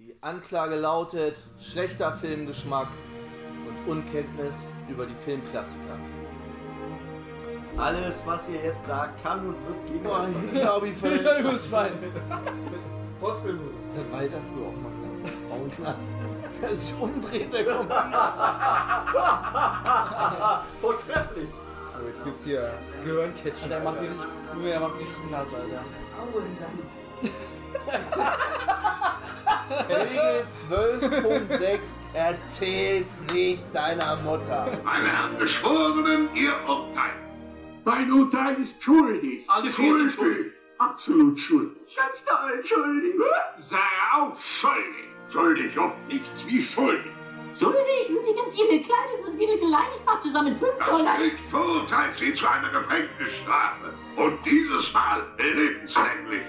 Die Anklage lautet schlechter Filmgeschmack und Unkenntnis über die Filmklassiker. Alles, was ihr jetzt sagt, kann und wird gegen Boah, euch ich glaube, ich verletzt. Ja, übers Schwein. Hospital. Das hat Walter früher auch mal gesagt. Frauenknast. Wer sich umdreht, der kommt. Vortrefflich. So, jetzt gibt's hier Gehirncatchen. Der macht richtig, der macht richtig nass, Alter. Regel 12.6 Erzähl's nicht deiner Mutter. Meine Herren Geschworenen, Ihr Urteil. Mein Urteil ist schuldig. Alle vier sind schuldig. Absolut schuldig. Ganz da entschuldigen. Sei auch schuldig. Schuldig und nichts wie schuldig. Schuldig, übrigens, Ihre Kleider sind wieder gereinigt, zusammen 5 Das Dollar. Gericht verurteilt Sie zu einer Gefängnisstrafe. Und dieses Mal lebenslänglich.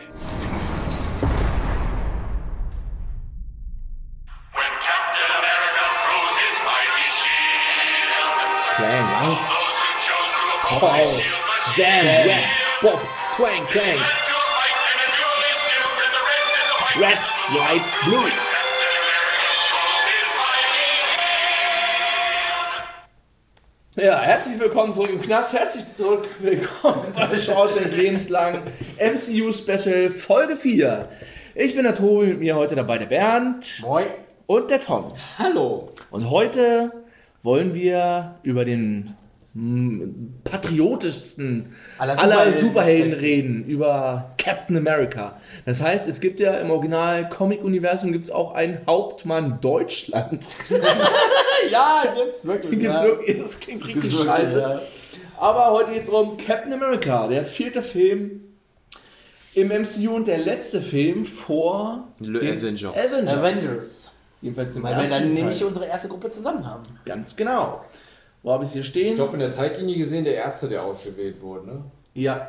Fight, and a duel is due, and the red white blue. Ja, herzlich willkommen zurück im Knast. Herzlich zurück willkommen bei Shawshank Lebenslang MCU Special Folge 4. Ich bin der Tobi, mit mir heute dabei der Bernd Moin. und der Tom. Hallo. Und heute wollen wir über den mm, patriotischsten Aller aller Superhelden Superhelden reden, über Captain America. Das heißt, es gibt ja im Original Comic-Universum gibt es auch einen Hauptmann Deutschlands. Ja, jetzt wirklich. Gibt's ja. wirklich- das klingt richtig Wirklich, scheiße. ja. Aber heute geht es um Captain America, der vierte Film im MCU und der letzte Film vor Le- Avengers. Avengers. Avengers. Jedenfalls dem Weil wir dann Teil. nämlich unsere erste Gruppe zusammen haben. Ganz genau. Wo habe ich es hier stehen? Ich glaube, in der Zeitlinie gesehen, der erste, der ausgewählt wurde, ne? Ja,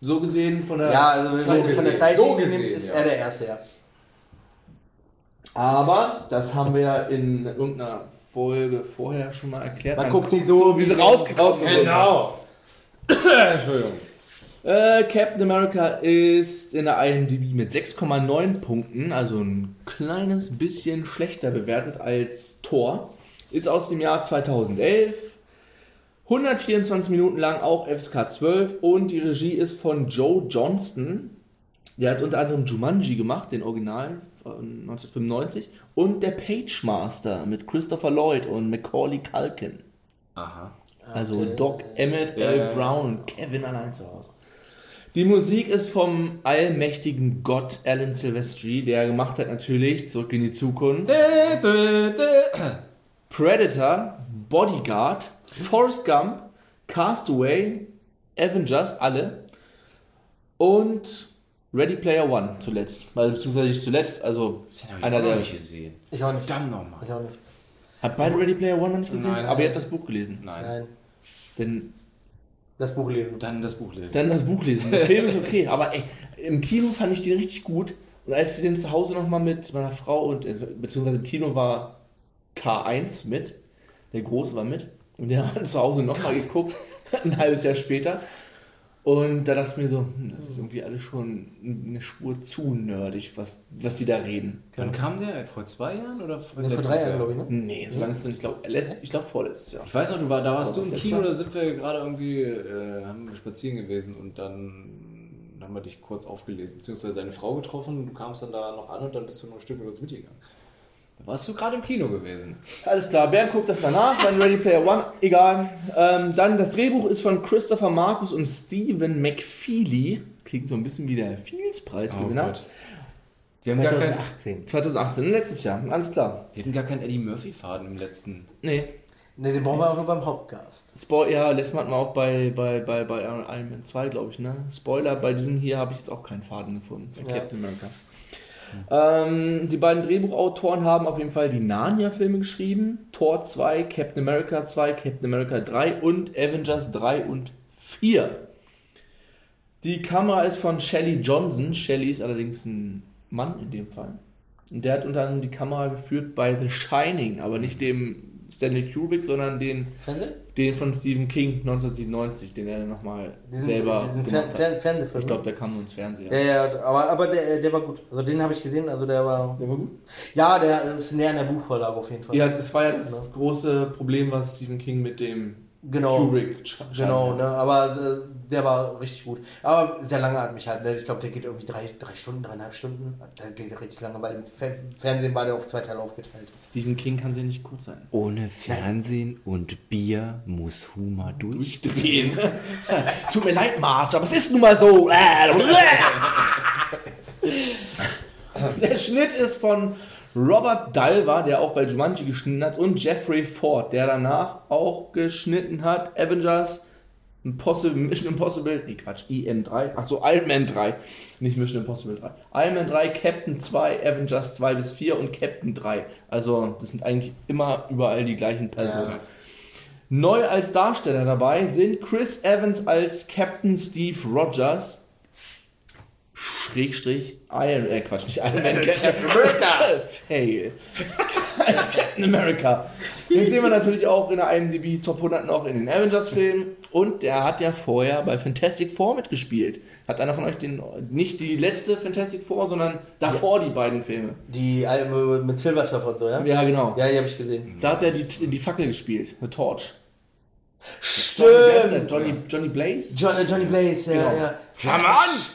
so gesehen von der. Ja, also wenn So du von gesehen. der Zeit So nimmst, gesehen, ist ja. er der Erste, ja. Aber das haben wir ja in irgendeiner Folge vorher schon mal erklärt. Man Man guckt sie so, wie sie rausgekommen sind. Genau. Entschuldigung. Äh, Captain America ist in der IMDb mit 6,9 Punkten, also ein kleines bisschen schlechter bewertet als Thor. Ist aus dem Jahr 2011. 124 Minuten lang, auch FSK 12. Und die Regie ist von Joe Johnston. Der hat unter anderem Jumanji gemacht, den Original von 1995. Und der Page Master mit Christopher Lloyd und Macaulay Culkin. Aha. Also Okay. Doc Emmett, Ja, ja. Brown und Kevin allein zu Hause. Die Musik ist vom allmächtigen Gott Alan Silvestri, der gemacht hat natürlich Zurück in die Zukunft, Predator, Bodyguard, Forrest Gump, Castaway, Avengers, alle und Ready Player One zuletzt. Also, beziehungsweise nicht zuletzt, also einer der... nicht gesehen. Ich auch nicht. Dann nochmal. Ich auch nicht. Hat beide Ready Player One noch nicht gesehen? Nein, aber ihr habt das Buch gelesen. Nein. Nein. Denn Das Buch lesen. Dann das Buch lesen. Dann das Buch lesen. Der Film ist okay, aber ey, im Kino fand ich den richtig gut. Und als ich den zu Hause nochmal mit meiner Frau und, äh, beziehungsweise im Kino war K1 mit, der Große war mit, und den haben wir zu Hause nochmal geguckt, ein halbes Jahr später. Und da dachte ich mir so, hm, das ist irgendwie alles schon eine Spur zu nerdig, was, was die da reden. Wann kam der? Vor zwei Jahren oder vor, Nee, vor drei Jahren, Jahr? glaube ich, ne? Nee, so lange ist es nicht, ich glaube, ich glaub, vorletztes Jahr. Ich weiß noch, du, war, da warst du im Kino, Jahr. da sind wir gerade irgendwie äh, haben wir spazieren gewesen und dann haben wir dich kurz aufgelesen, beziehungsweise deine Frau getroffen, du kamst dann da noch an und dann bist du noch ein Stück mit uns mitgegangen. Da warst du gerade im Kino gewesen. Alles klar, Bernd guckt das mal nach, dann Ready Player One, egal. Ähm, dann das Drehbuch ist von Christopher Marcus und Stephen McFeely. Klingt so ein bisschen wie der Fields-Preisgewinner. Kein, 2018. 2018, letztes Jahr, alles klar. die hatten gar keinen Eddie Murphy-Faden im letzten. Nee, Ne, den brauchen wir auch nur beim Hauptcast. Spoiler, ja, letztes Mal hatten wir auch bei, bei, bei, bei Iron Man 2, glaube ich, ne? Spoiler, bei diesem hier habe ich jetzt auch keinen Faden gefunden, bei Ja. Captain America. Ähm, die beiden Drehbuchautoren haben auf jeden Fall die Narnia-Filme geschrieben. Thor 2, Captain America 2, Captain America 3 und Avengers 3 und 4. Die Kamera ist von Shelley Johnson. Shelley ist allerdings ein Mann in dem Fall. Und der hat unter anderem die Kamera geführt bei The Shining, aber nicht dem Stanley Kubrick, sondern den, Fernsehen? den von Stephen King 1997, den er nochmal Diesen, selber diesen gemacht Fer hat. Fer Fernsehfilm. Ich glaube, der kam nur ins Fernsehen. Ja, ja, aber, aber der, der war gut. Also den habe ich gesehen, also der war. Der war gut. Ja, der ist näher an der Buchvorlage auf jeden Fall. Ja, das war ja das große Problem, was Stephen King mit dem Genau. Kubrick Genau, ne, aber äh, der war richtig gut. Aber sehr langatmig halt, ne? Ich glaube, der geht irgendwie drei, drei Stunden, dreieinhalb Stunden. Der geht richtig lange, weil im Fer Fernsehen war der auf zwei Teile aufgeteilt. Stephen King kann sehr nicht kurz sein. Ohne Fernsehen und Bier muss Huma durch. Durchdrehen. Tut mir leid, Marge, aber es ist nun mal so. Der Schnitt ist von Robert Dalva, der auch bei Jumanji geschnitten hat, und Jeffrey Ford, der danach auch geschnitten hat. Avengers, Impossible, Mission Impossible, nee Quatsch, IM3, achso, Iron Man 3, nicht Mission Impossible 3. Iron Man 3, Captain 2, Avengers 2 bis 4 und Captain 3. Also, das sind eigentlich immer überall die gleichen Personen. Ja. Neu als Darsteller dabei sind Chris Evans als Captain Steve Rogers. Schrägstrich Iron, äh Quatsch, nicht Iron Man, Captain America. Fail. Captain America. Den sehen wir natürlich auch in der IMDb Top 100 noch in den Avengers-Filmen. Und der hat ja vorher bei Fantastic Four mitgespielt. Hat einer von euch den, nicht die letzte Fantastic Four, sondern davor die beiden Filme? Die Alben mit Silver Surfer und so, ja? Ja, genau. Ja, die habe ich gesehen. Da hat er die, die Fackel gespielt, eine Torch. Stimmt! Johnny, Johnny Blaze? John, Johnny Blaze, ja, Genau. ja. Flamme an!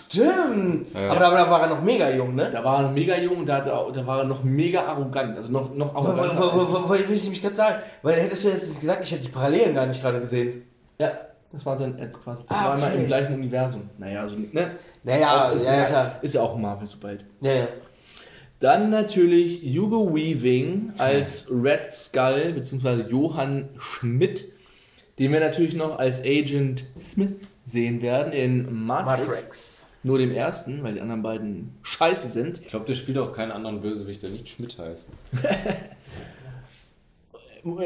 Stimmt! Aber, da, da war er noch mega jung, ne? Da war er mega jung und da, da war er noch mega arrogant. Also noch, noch Wo- wo- arroganter. wo- als- wo- wo- Will ich nämlich gerade sagen, weil hättest du jetzt gesagt, ich hätte die Parallelen gar nicht gerade gesehen. Ja, das war sein äh, quasi Ah, zweimal okay. im gleichen Universum. Naja, also, ne? Naja, ist, ja, ja, klar. Ist ja auch Marvel Superheld. Ja, ja. Dann natürlich Hugo Weaving als Red Skull, beziehungsweise Johann Schmidt, den wir natürlich noch als Agent Smith sehen werden in Matrix. Matrix. Nur dem ersten, weil die anderen beiden scheiße sind. Ich glaube, der spielt auch keinen anderen Bösewicht, der nicht Schmidt heißt.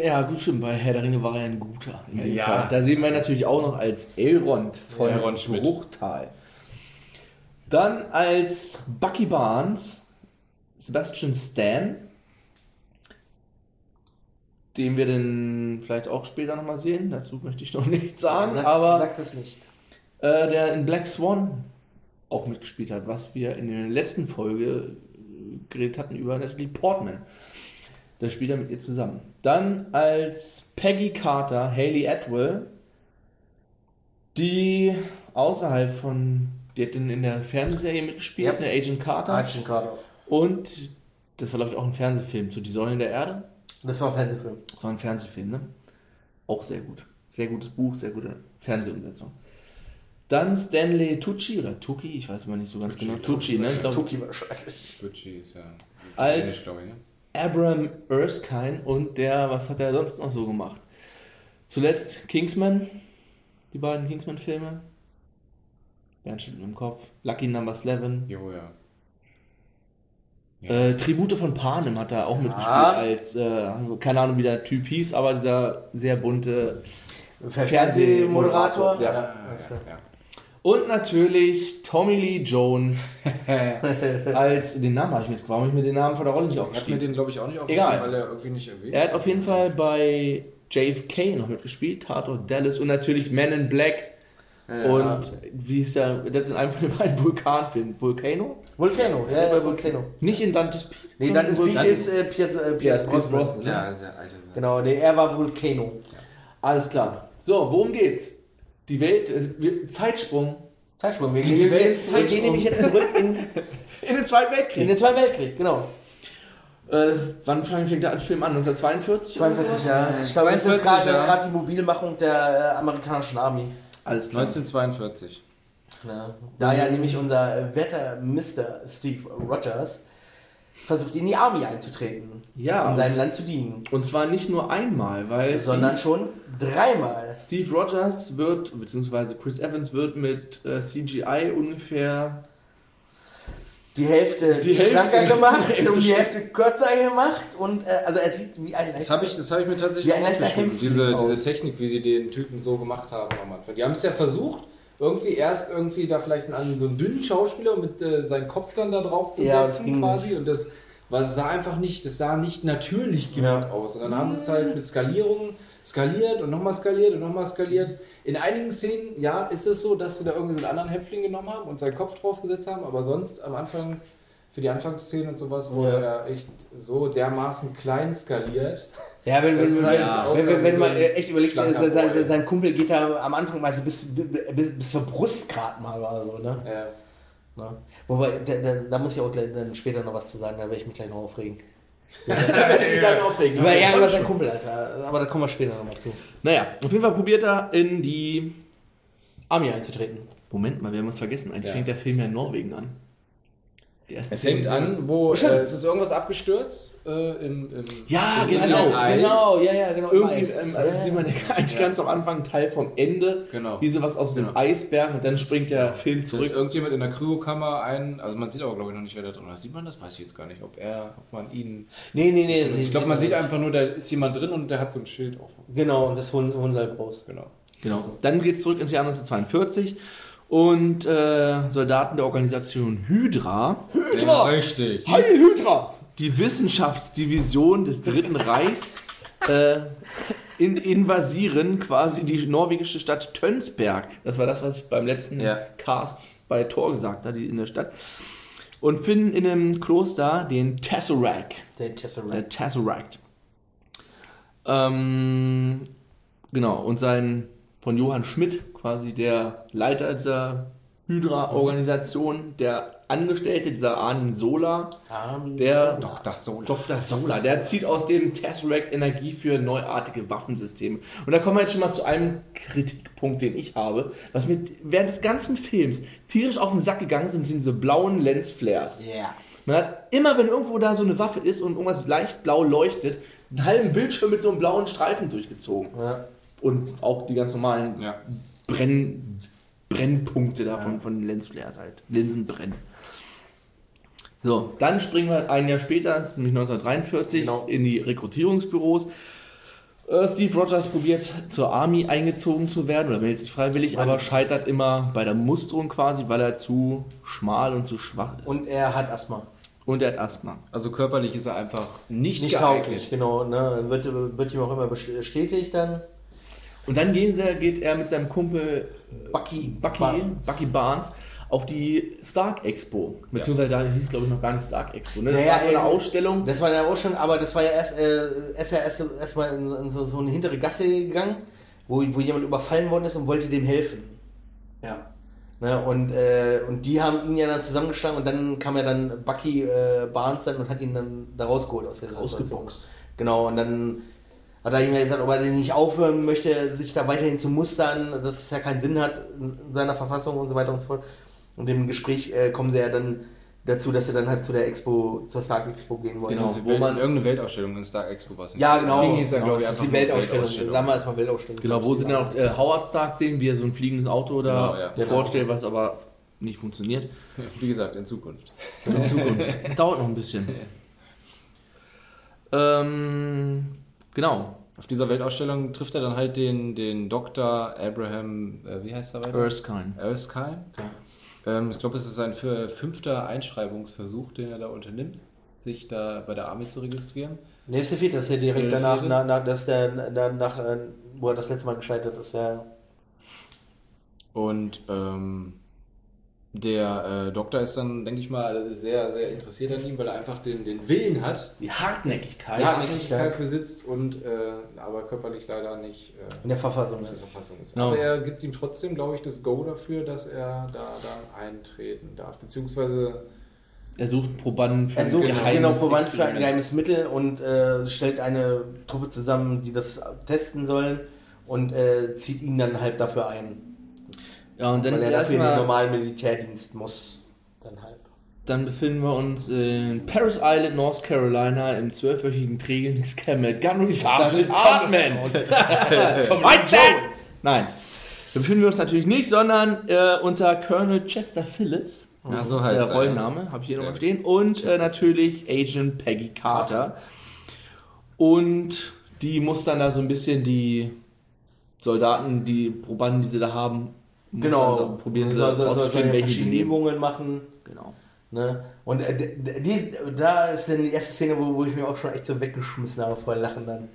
Ja, gut, stimmt. Bei Herr der Ringe war er ein guter. in dem Ja. Fall. Da sehen wir ihn natürlich auch noch als Elrond von Elrond. Bruchtal. Dann als Bucky Barnes Sebastian Stan, den wir dann vielleicht auch später nochmal sehen. Dazu möchte ich noch nichts sagen. Sag, aber sag das nicht. äh, der in Black Swan auch mitgespielt hat, was wir in der letzten Folge äh, geredet hatten über Natalie Portman. Da spielt er mit ihr zusammen. Dann als Peggy Carter, Haley Atwell, die außerhalb von, die hat in, in der Fernsehserie mitgespielt, Yep. eine Agent Carter. Agent Carter. Und das war, glaube ich, auch ein Fernsehfilm zu Die Säulen der Erde. Das war ein Fernsehfilm. Das war ein Fernsehfilm, ne? Auch sehr gut. Sehr gutes Buch, sehr gute Fernsehumsetzung. Dann Stanley Tucci oder Tucci, ich weiß immer nicht so ganz genau. Tucci, ne? Ich glaub, Tuki wahrscheinlich. Gucci ist ja. Als- glaube ne? Abram Erskine und der, was hat er sonst noch so gemacht? Zuletzt Kingsman, die beiden Kingsman-Filme. Bernd schüttelt im Kopf. Lucky Number 11. Jo, ja. Äh, Tribute von Panem hat er auch mitgespielt als, äh, keine Ahnung wie der Typ hieß, aber dieser sehr bunte. Fernsehmoderator. Ja. Ja, ja. Und natürlich Tommy Lee Jones als, den Namen habe ich mir jetzt, warum habe ich mir den Namen von der Rolle nicht Hat mir aufgeschrieben? den, glaube ich, auch nicht Egal. aufgeschrieben, weil er irgendwie nicht erwähnt Er hat auf jeden Fall bei JFK noch mitgespielt, Tatort Dallas und natürlich Men in Black. Und wie ist der, der hat in einem von den beiden Vulkanfilmen, Volcano? Volcano, ja, ja, Volcano. Nicht in Dante's Peak. Nee, Dante's. Peak ist äh, Pierce, äh, Pierce, Pierce Brosnan. Brosnan. Ja, sehr alte Sache. Genau, nee, er war Volcano. Alles klar. So, worum geht's? Die Welt, äh, wir- Zeitsprung Zeitsprung, wir gehen, die wir, Welt- wir Zeitsprung. gehen nämlich jetzt zurück in, in den Zweiten Weltkrieg. in den Zweiten Weltkrieg, genau. Äh, wann fängt der Film an? 1942? oder 42 sowas? Jahre. Ich glaube, das ist 42, gerade ja. die Mobilmachung der äh, amerikanischen Army. Alles klar. 1942. Ja. Da ja nämlich unser äh, werter Mr. Steve Rogers versucht in die Army einzutreten, Ja, um seinem Land zu dienen. Und zwar nicht nur einmal, weil Sondern Steve, schon dreimal. Steve Rogers wird, beziehungsweise Chris Evans wird mit äh, CGI ungefähr Die Hälfte Die Hälfte- schlanker gemacht die Hälfte und die Hälfte kürzer gemacht. Und äh, also er sieht wie ein Das habe ich, das hab ich mir tatsächlich leichter aufgeschrieben. Diese, diese Technik, wie sie den Typen so gemacht haben am Anfang. Die haben es ja versucht, irgendwie erst irgendwie da vielleicht an so einen dünnen Schauspieler mit äh, seinen Kopf dann da drauf zu Ja, setzen quasi nicht. und das es sah einfach nicht, das sah nicht natürlich genug Ja. aus. Und dann haben sie es halt mit Skalierung skaliert und nochmal skaliert und nochmal skaliert. In einigen Szenen, ja, ist es so, dass sie da irgendwie so einen anderen Häftling genommen haben und seinen Kopf draufgesetzt haben, aber sonst am Anfang, für die Anfangsszenen und sowas, wurde Ja. er echt so dermaßen klein skaliert. Ja, wenn, wenn, halt wenn, aussah wenn, wenn, wenn so äh, echt überlegt, sein, sein, Kumpel geht da am Anfang mal so bis, bis, bis zur Brust gerade mal oder so, ne? Ja. Ja. Wobei, da, da, da muss ich auch gleich, dann später noch was zu sagen, da werde ich mich gleich noch aufregen. da werde ich mich gleich noch aufregen. Über, ja, über seinen Kumpel, Alter. Aber da kommen wir später nochmal zu. Naja, auf jeden Fall probiert er in die. Army einzutreten. Moment mal, wir haben was vergessen. Eigentlich Ja. fängt der Film ja in Norwegen an. Es fängt an, wo äh, es ist irgendwas abgestürzt äh, im, im Ja, im genau, Eis. genau, ja, ja, genau. im Irgendwie Eis. ähm, also ja. sieht man ja eigentlich Ja. ganz am Anfang einen Teil vom Ende, Genau. wie sowas aus dem Genau. Eisberg und dann springt der Film Da ist zurück. irgendjemand in der Kryokammer ein, also man sieht aber glaube ich noch nicht, wer da drin ist. Sieht man das? Weiß ich jetzt gar nicht, ob er, ob man ihn. Nee, nee, nee. ich glaube, man sieht einfach nur, da ist jemand drin und der hat so ein Schild auf. Genau, und das holen, holen sie halt raus. Genau. Genau. Dann geht es zurück ins Jahr 1942 und äh, Soldaten der Organisation Hydra, Ja, richtig. Heil Hydra, die Wissenschaftsdivision des Dritten Reichs, äh, in, invasieren quasi die norwegische Stadt Tönsberg. Das war das, was ich beim letzten Ja. Cast bei Thor gesagt habe, die in der Stadt. Und finden in einem Kloster den Tesseract. Der Tesseract. Der Tesseract. Ähm, genau, und sein von Johann Schmidt, quasi der Leiter dieser Hydra-Organisation, der Angestellte, dieser Arnim Sola, Armin der Sola. Das so. Dr. Sola, der zieht aus dem Tesseract Energie für neuartige Waffensysteme. Und da kommen wir jetzt schon mal zu einem Kritikpunkt, den ich habe, was mir während des ganzen Films tierisch auf den Sack gegangen sind, sind diese blauen Lensflares. Ja. Man hat immer, wenn irgendwo da so eine Waffe ist und irgendwas leicht blau leuchtet, einen halben Bildschirm mit so einem blauen Streifen durchgezogen. ja. Und auch die ganz normalen Ja. Brenn, Brennpunkte davon von den Lensflares halt. Linsen brennen. So, dann springen wir ein Jahr später, nämlich 1943, Genau. in die Rekrutierungsbüros. Äh, Steve Rogers probiert zur Army eingezogen zu werden oder meldet sich freiwillig, aber scheitert immer bei der Musterung quasi, weil er zu schmal und zu schwach ist. Und er hat Asthma. Und er hat Asthma. Also körperlich ist er einfach nicht, Nicht geeignet. tauglich, genau. Ne? Wird, wird ihm auch immer bestätigt dann. Und dann gehen sie, geht er mit seinem Kumpel Bucky, Bucky Barnes. Bucky Barnes auf die Stark Expo. Beziehungsweise da hieß es glaube ich noch gar nicht Stark Expo. Ne? Das Naja, war eine eben. Ausstellung. Das war ja auch schon, aber das war ja erst, äh, erst, ja erst, erst mal in, in so, so eine hintere Gasse gegangen, wo, wo jemand überfallen worden ist und wollte dem helfen. Ja. Ne, und, äh, und die haben ihn ja dann zusammengeschlagen und dann kam ja dann Bucky äh, Barnes dann und hat ihn dann da rausgeholt aus der Situation. Rausgeboxt. Genau, und dann hat er ihm ja gesagt, ob er denn nicht aufhören möchte, sich da weiterhin zu mustern, dass es ja keinen Sinn hat in seiner Verfassung und so weiter und so fort. Und im Gespräch äh, kommen sie ja dann dazu, dass sie dann halt zu der Expo, zur Stark Expo gehen wollen. Genau. Wo Welt, man- irgendeine Weltausstellung in Star Expo war es. Ja, genau. Deswegen hieß er, genau glaube ich, das ist die nur Weltausstellung. Sagen wir erstmal Weltausstellung. Genau, wo sie dann auch äh, Howard Stark sehen, wie er so ein fliegendes Auto da Genau, ja. Genau. vorstellt, was aber nicht funktioniert. Wie gesagt, in Zukunft. In Zukunft. Dauert noch ein bisschen. ähm, genau. Auf dieser Weltausstellung trifft er dann halt den, den Dr. Abraham, äh, wie heißt er weiter? Erskine. Erskine. Ähm, ich glaube, es ist sein für- fünfter Einschreibungsversuch, den er da unternimmt, sich da bei der Armee zu registrieren. Nee, ist der vierte, das ist ja direkt Der danach, na, na, das ist der, danach, äh, wo er das letzte Mal gescheitert ist, ja. Und ähm, der äh, Doktor ist dann, denke ich mal, sehr, sehr interessiert an ihm, weil er einfach den, den Willen hat, Die Hartnäckigkeit. Ja. Hartnäckigkeit besitzt und äh, aber körperlich leider nicht äh, In der Verfassung in ist. dieser Fassung ist. Genau. Aber er gibt ihm trotzdem, glaube ich, das Go dafür, dass er da dann eintreten darf. Beziehungsweise Er sucht Probanden für Er sucht ein geheimes genau Proband für ein geheimes Mittel und äh, stellt eine Truppe zusammen, die das testen sollen und äh, zieht ihn dann halt dafür ein. Ja, und dann weil ist er dafür in den erstmal, normalen Militärdienst muss. Dann halt. dann befinden wir uns in Paris Island, North Carolina, im zwölfwöchigen Trainingscamp mit Gunnery Sergeant Hartman. Tom Jones. Nein. Da befinden wir uns natürlich nicht, sondern äh, unter Colonel Chester Phillips. Ja, Das so ist heißt der er, Rollenname, habe ich hier Ja. nochmal stehen. Und äh, natürlich Agent Peggy Carter. Und die muss dann da so ein bisschen die Soldaten, die Probanden, die sie da haben, Genau. dann so probieren sie soll auszufinden, welche verschiedene. Übungen machen. Genau. Ne? Und äh, die, da ist dann die erste Szene, wo, wo ich mich auch schon echt so weggeschmissen habe vor Lachen dann.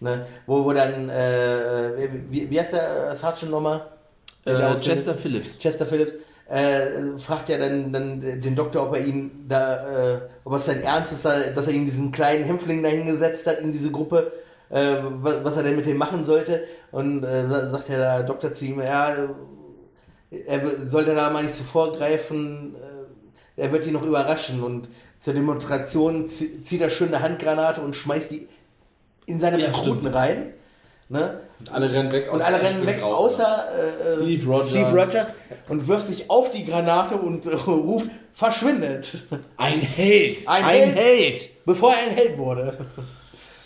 Ne? Wo, wo dann, äh, wie, wie heißt der Sergeant nochmal? Äh? Chester Phillips. Chester Phillips äh, fragt ja dann, dann den Doktor, ob er ihn da, äh, ob es sein Ernst ist, dass er ihn diesen kleinen Hämpfling da hingesetzt hat in diese Gruppe, äh, was, was er denn mit dem machen sollte. Und äh, sa- sagt ja der Doktor zu ihm, ja, er sollte da mal nicht so vorgreifen, äh, er wird ihn noch überraschen. Und zur Demonstration zie- zieht er schön eine Handgranate und schmeißt die in seine Ja, Rekruten rein. Ne? Und alle rennen weg. Und außer alle rennen weg, drauf. außer äh, Steve Rogers. Steve Rogers und wirft sich auf die Granate und äh, ruft, verschwindet, Ein Held! Ein Ein, Held. Held! bevor er ein Held wurde.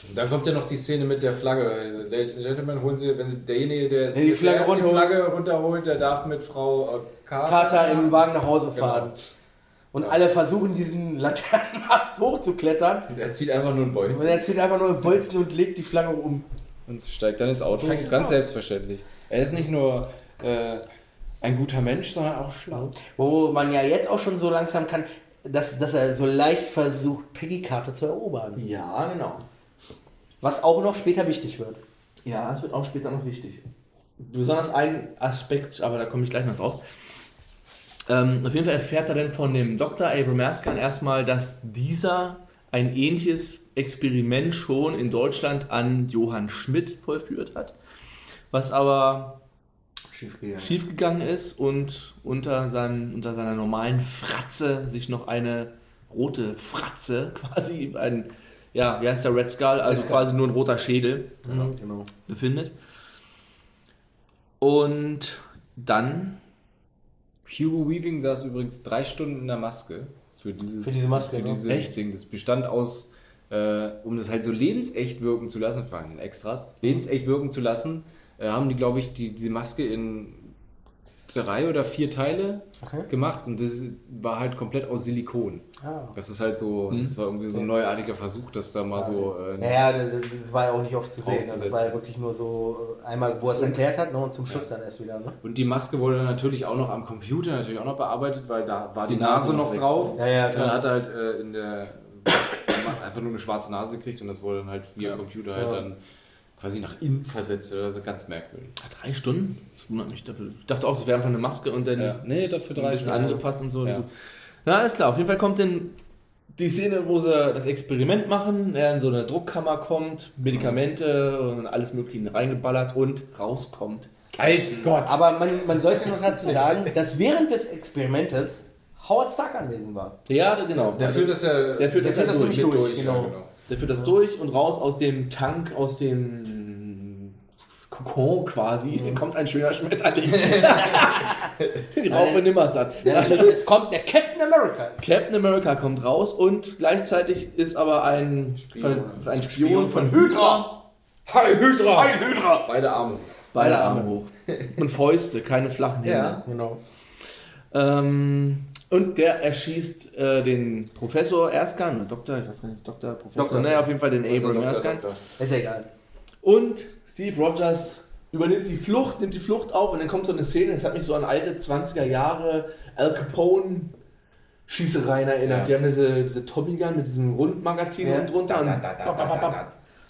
Und dann kommt ja noch die Szene mit der Flagge. Ladies and Gentlemen, holen Sie, wenn Sie, derjenige, der Der die Flagge die runterholt. Flagge runterholt, der darf mit Frau äh, Carter, Carter im Wagen nach Hause Genau. fahren. Und alle versuchen, diesen Laternenmast hochzuklettern. Und er zieht einfach nur einen Und Bolzen er zieht einfach nur Bolzen und legt die Flagge um. und steigt dann ins Auto. Ganz Auto. selbstverständlich. Er ist nicht nur äh, ein guter Mensch, sondern auch schlau. Wo man ja jetzt auch schon so langsam kann, dass, dass er so leicht versucht, Peggy Carter zu erobern. Ja, genau. Was auch noch später wichtig wird. Ja, es wird auch später noch wichtig. Besonders ein Aspekt, aber da komme ich gleich noch drauf. Ähm, auf jeden Fall erfährt er dann von dem Dr. Abram Erskine erstmal, dass dieser ein ähnliches Experiment schon in Deutschland an Johann Schmidt vollführt hat, was aber Schiefgegangen. schiefgegangen ist und unter, seinen, unter seiner normalen Fratze sich noch eine rote Fratze, quasi ein, ja, wie heißt der Red Skull, also Red Skull. quasi nur ein roter Schädel Mhm, genau. befindet. Und dann, Hugo Weaving saß übrigens drei Stunden in der Maske. Für, dieses, Für diese Maske, Für ne? dieses Echt? Ding. Das bestand aus, äh, um das halt so lebensecht wirken zu lassen, vor allem Extras, lebensecht wirken zu lassen, äh, haben die, glaube ich, die, die Maske in drei oder vier Teile Okay. gemacht und das war halt komplett aus Silikon. Ah. Das ist halt so, Mhm. das war irgendwie so ein neuartiger Versuch, dass da mal so. Äh, Naja, das, das war ja auch nicht oft zu sehen. Das Aufzusetzen. war ja wirklich nur so äh, einmal, wo er es erklärt hat, ne, und zum Schluss dann erst wieder. Ne? Und die Maske wurde dann natürlich auch noch am Computer natürlich auch noch bearbeitet, weil da war die, Die Nase, Nase noch weg. drauf. Ja, ja, Dann klar. hat er halt äh, in der einfach nur eine schwarze Nase gekriegt und das wurde dann halt via Computer halt Ja. dann quasi nach innen versetzt oder so ganz merkwürdig. drei Stunden, das wundert mich dafür. Ich dachte auch, es wäre einfach eine Maske und dann Ja. Nee, dafür ein drei bisschen Stunden. angepasst und so. Ja. Na, alles klar. Auf jeden Fall kommt dann die Szene, wo sie das Experiment machen, er in so eine Druckkammer kommt, Medikamente und alles Mögliche reingeballert und rauskommt. Als Gott! Aber man, man sollte noch dazu sagen, dass während des Experimentes Howard Stark anwesend war. Ja, genau. Der Also, führt das ja der führt Der das führt halt das durch. mit durch, genau. Der führt das durch und raus aus dem Tank, aus dem Kokon quasi, kommt ein schöner Schmetterling. Rauf und nimmer satt. Ja, natürlich, es kommt der Captain America. Captain America kommt raus und gleichzeitig ist aber ein Spion, ein Spion von Hydra. Hi Hydra! Ein Hydra! Beide Arme. beide Arme hoch. Und Fäuste, keine flachen Hände. Ja. Genau. Ähm, und der erschießt äh, den Professor Erskine, oder Doktor, ich weiß gar nicht, Doktor, Professor, Doktor. naja, auf jeden Fall den Abram Doktor, Erskine. Doktor. Ist ja egal. Und Steve Rogers übernimmt die Flucht, nimmt die Flucht auf und dann kommt so eine Szene, das hat mich so an alte 20er Jahre Al Capone Schießereien erinnert. Ja. Die haben diese, diese Tommy Gun mit diesem Rundmagazin Ja. unten drunter und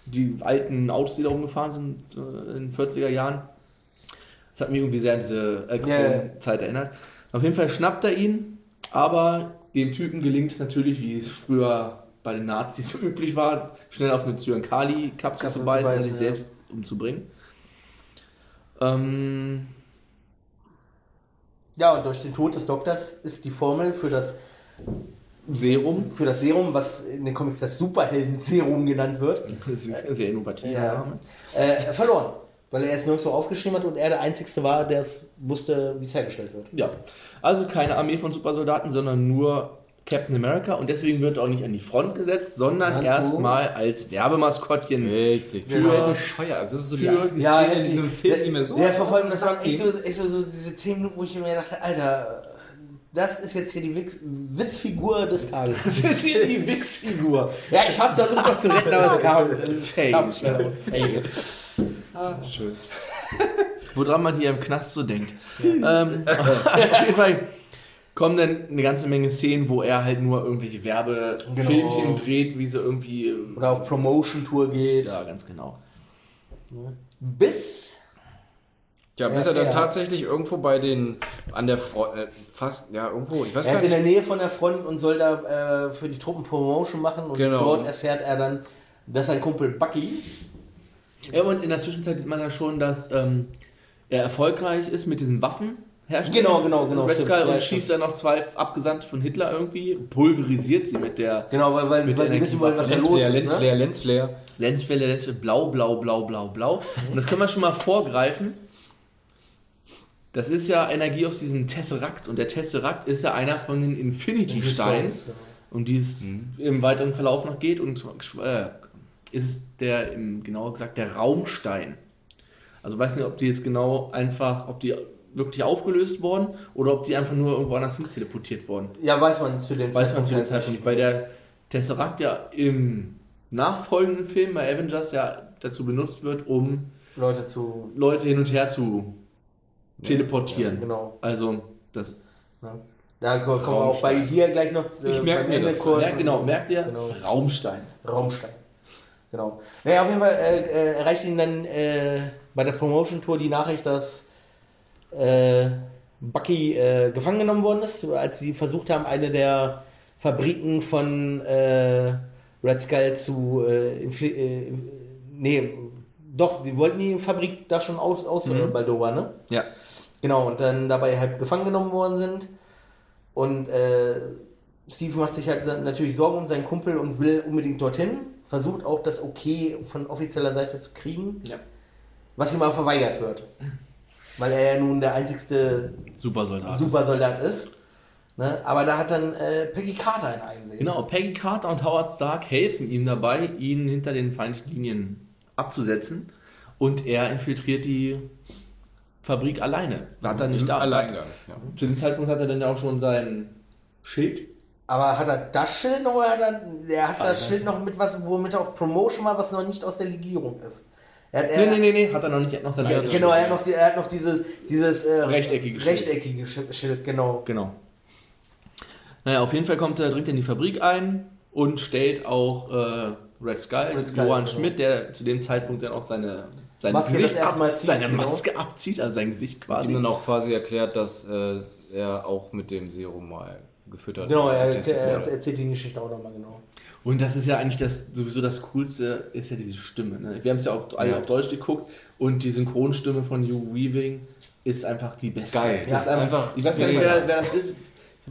die alten Autos, die da rumgefahren sind äh, in den 40er Jahren. Das hat mich irgendwie sehr an diese Al Ja, ja. Capone-Zeit erinnert. Auf jeden Fall schnappt er ihn, aber dem Typen gelingt es natürlich, wie es früher bei den Nazis so üblich war, schnell auf eine Zyankali-Kapsel Kapsel zu beißen und sich ja. selbst umzubringen. Ähm, Ja, und durch den Tod des Doktors ist die Formel für das, Serum. für das Serum, was in den Comics das Superhelden-Serum genannt wird, Das ist sehr innovativ. ja. äh, verloren. Weil er es nirgendwo aufgeschrieben hat und er der Einzige war, der es wusste, wie es hergestellt wird. Ja, also keine Armee von Supersoldaten, sondern nur Captain America und deswegen wird er auch nicht an die Front gesetzt, sondern erstmal als Werbemaskottchen. Richtig. Für- Für bescheuert. Also das ist so die für- einzige Ja, Szene in diesem Film, die mir so. Ja, vor allem, das waren echt so, echt so, so diese 10 Minuten, wo ich mir dachte, Alter, das ist jetzt hier die Witz, Witzfigur des Tages. Das ist hier die Wix-Figur. ja, ich hab's versucht noch zu retten, aber es kam, Fail. kam Fail. Schön. Woran man hier im Knast so denkt. ähm, auf jeden Fall kommen dann eine ganze Menge Szenen, wo er halt nur irgendwelche Werbefilmchen dreht, wie sie irgendwie. Oder auf Promotion-Tour geht. Ja, ganz genau. Bis. Ja, bis er dann tatsächlich irgendwo bei den, an der Front, äh, fast, ja, irgendwo, ich weiß Er ist in nicht. der Nähe von der Front und soll da äh, für die Truppen Promotion machen und Genau. dort erfährt er dann, dass sein Kumpel Bucky, Ja, und in der Zwischenzeit sieht man ja schon, dass ähm, er erfolgreich ist mit diesen Waffen. Genau, genau, genau, Red. Skull Ja, und stimmt. schießt dann noch zwei Abgesandte von Hitler irgendwie, pulverisiert sie mit der genau, weil, weil, Mit weil sie wissen wollen, was da los Lensflare, ist. Ne? Lensflare, Lensflare. Lensfläche, blau, blau, blau, blau, blau. Und das können wir schon mal vorgreifen. Das ist ja Energie aus diesem Tesseract und der Tesseract ist ja einer von den Infinity-Steinen, um die es im weiteren Verlauf noch geht und äh, ist es der, genauer gesagt, der Raumstein. Also weiß nicht, ob die jetzt genau einfach, ob die wirklich aufgelöst wurden oder ob die einfach nur irgendwo anders hin teleportiert wurden. Ja, weiß man zu dem Weiß man zu dem halt Zeitpunkt nicht, weil der Tesseract ja im nachfolgenden Film bei Avengers ja dazu benutzt wird, um Leute zu. Leute hin und her zu teleportieren. Ja, genau. Also, das. Ja. Da kommen wir auch bei hier gleich noch äh, Ich merke mir das. Ja, genau, merkt ihr? Genau. Raumstein. Raumstein. Genau. Naja, auf jeden Fall äh, äh, erreicht ihn dann äh, bei der Promotion-Tour die Nachricht, dass äh, Bucky äh, gefangen genommen worden ist, als sie versucht haben, eine der Fabriken von äh, Red Skull zu äh, nee, doch, die wollten die Fabrik da schon aus, aus Mhm. Baldova, ne? Ja. Genau, und dann dabei halt gefangen genommen worden sind. Und Steve macht sich halt natürlich Sorgen um seinen Kumpel und will unbedingt dorthin. Versucht auch das Okay von offizieller Seite zu kriegen, Ja. was ihm aber verweigert wird. Weil er ja nun der einzigste Supersoldat. Supersoldat ist. Ne? Aber da hat dann äh, Peggy Carter ein Einsehen. Genau, Peggy Carter und Howard Stark helfen ihm dabei, ihn hinter den feindlichen Linien abzusetzen. Und er infiltriert die Fabrik alleine. Hat er nicht da. Alleingang. Ja. Zu dem Zeitpunkt hat er dann ja auch schon sein Schild. Aber hat er das Schild noch oder hat er, er hat das. Schild noch mit was, womit er auf Promotion war, was noch nicht aus der Legierung ist? Er hat, Nee, er, nee, nee, nee, hat er noch nicht. Er hat noch sein altes Genau, er hat noch, die, er hat noch dieses, dieses äh, Rechteckige Schild. rechteckige Schild. Schild, genau. Genau. Naja, auf jeden Fall kommt er direkt in die Fabrik ein und stellt auch äh, Red Skull, Red Skull, Johann genau. Schmidt, der zu dem Zeitpunkt dann auch seine, sein Maske Gesicht ab, zieht, seine genau. Maske abzieht, also sein Gesicht quasi. Ihm dann auch quasi erklärt, dass äh, er auch mit dem Serum mal gefüttert Genau, er, er, er erzählt die Geschichte auch nochmal genau. Und das ist ja eigentlich das sowieso das Coolste, ist ja diese Stimme. Ne? Wir haben es ja auf, alle Ja. auf Deutsch geguckt und die Synchronstimme von Hugh Weaving ist einfach die beste. Geil. Das ist einfach, ich weiß gar nicht, wer, wer das ist.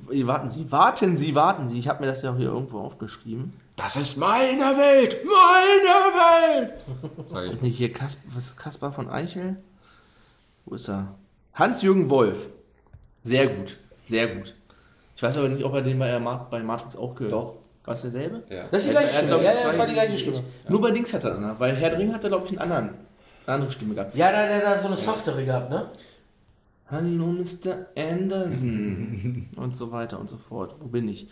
Warten Sie, warten Sie, warten Sie. Ich habe mir das ja hier irgendwo aufgeschrieben. Das ist meine Welt! Meine Welt! Ist nicht hier Kasper, was ist Kaspar von Eichel? Wo ist er? Hans-Jürgen Wolf. Sehr gut, sehr gut. Ich weiß aber nicht, ob er den bei, bei Matrix auch gehört. Doch. War es derselbe? Ja. Das ist die gleiche er Stimme. Ja, ja, das war die gleiche Stimme. Nur bei Dings hat er eine, weil Herr Dring hat er, glaube ich, einen anderen, eine andere Stimme gehabt. Ja, da hat er so eine softere gehabt, ne? Hallo Mr. Anderson und so weiter und so fort. Wo bin ich?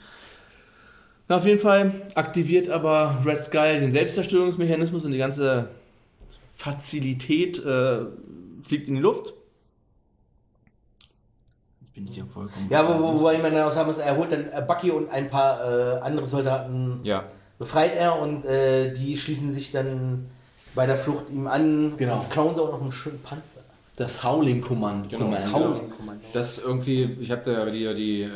Na, auf jeden Fall aktiviert aber Red Skull den Selbstzerstörungsmechanismus und die ganze Fazilität äh, fliegt in die Luft. Bin ich ja vollkommen. Ja, wo, wo, wo ich meine, auch sagen muss, er holt dann äh, Bucky und ein paar äh, andere Soldaten, Ja. befreit er und äh, die schließen sich dann bei der Flucht ihm an Genau. und klauen sie auch noch einen schönen Panzer. Das Howling-Kommando. Genau, das Kommando. Howling-Kommando. Das irgendwie, ich habe da die, die äh,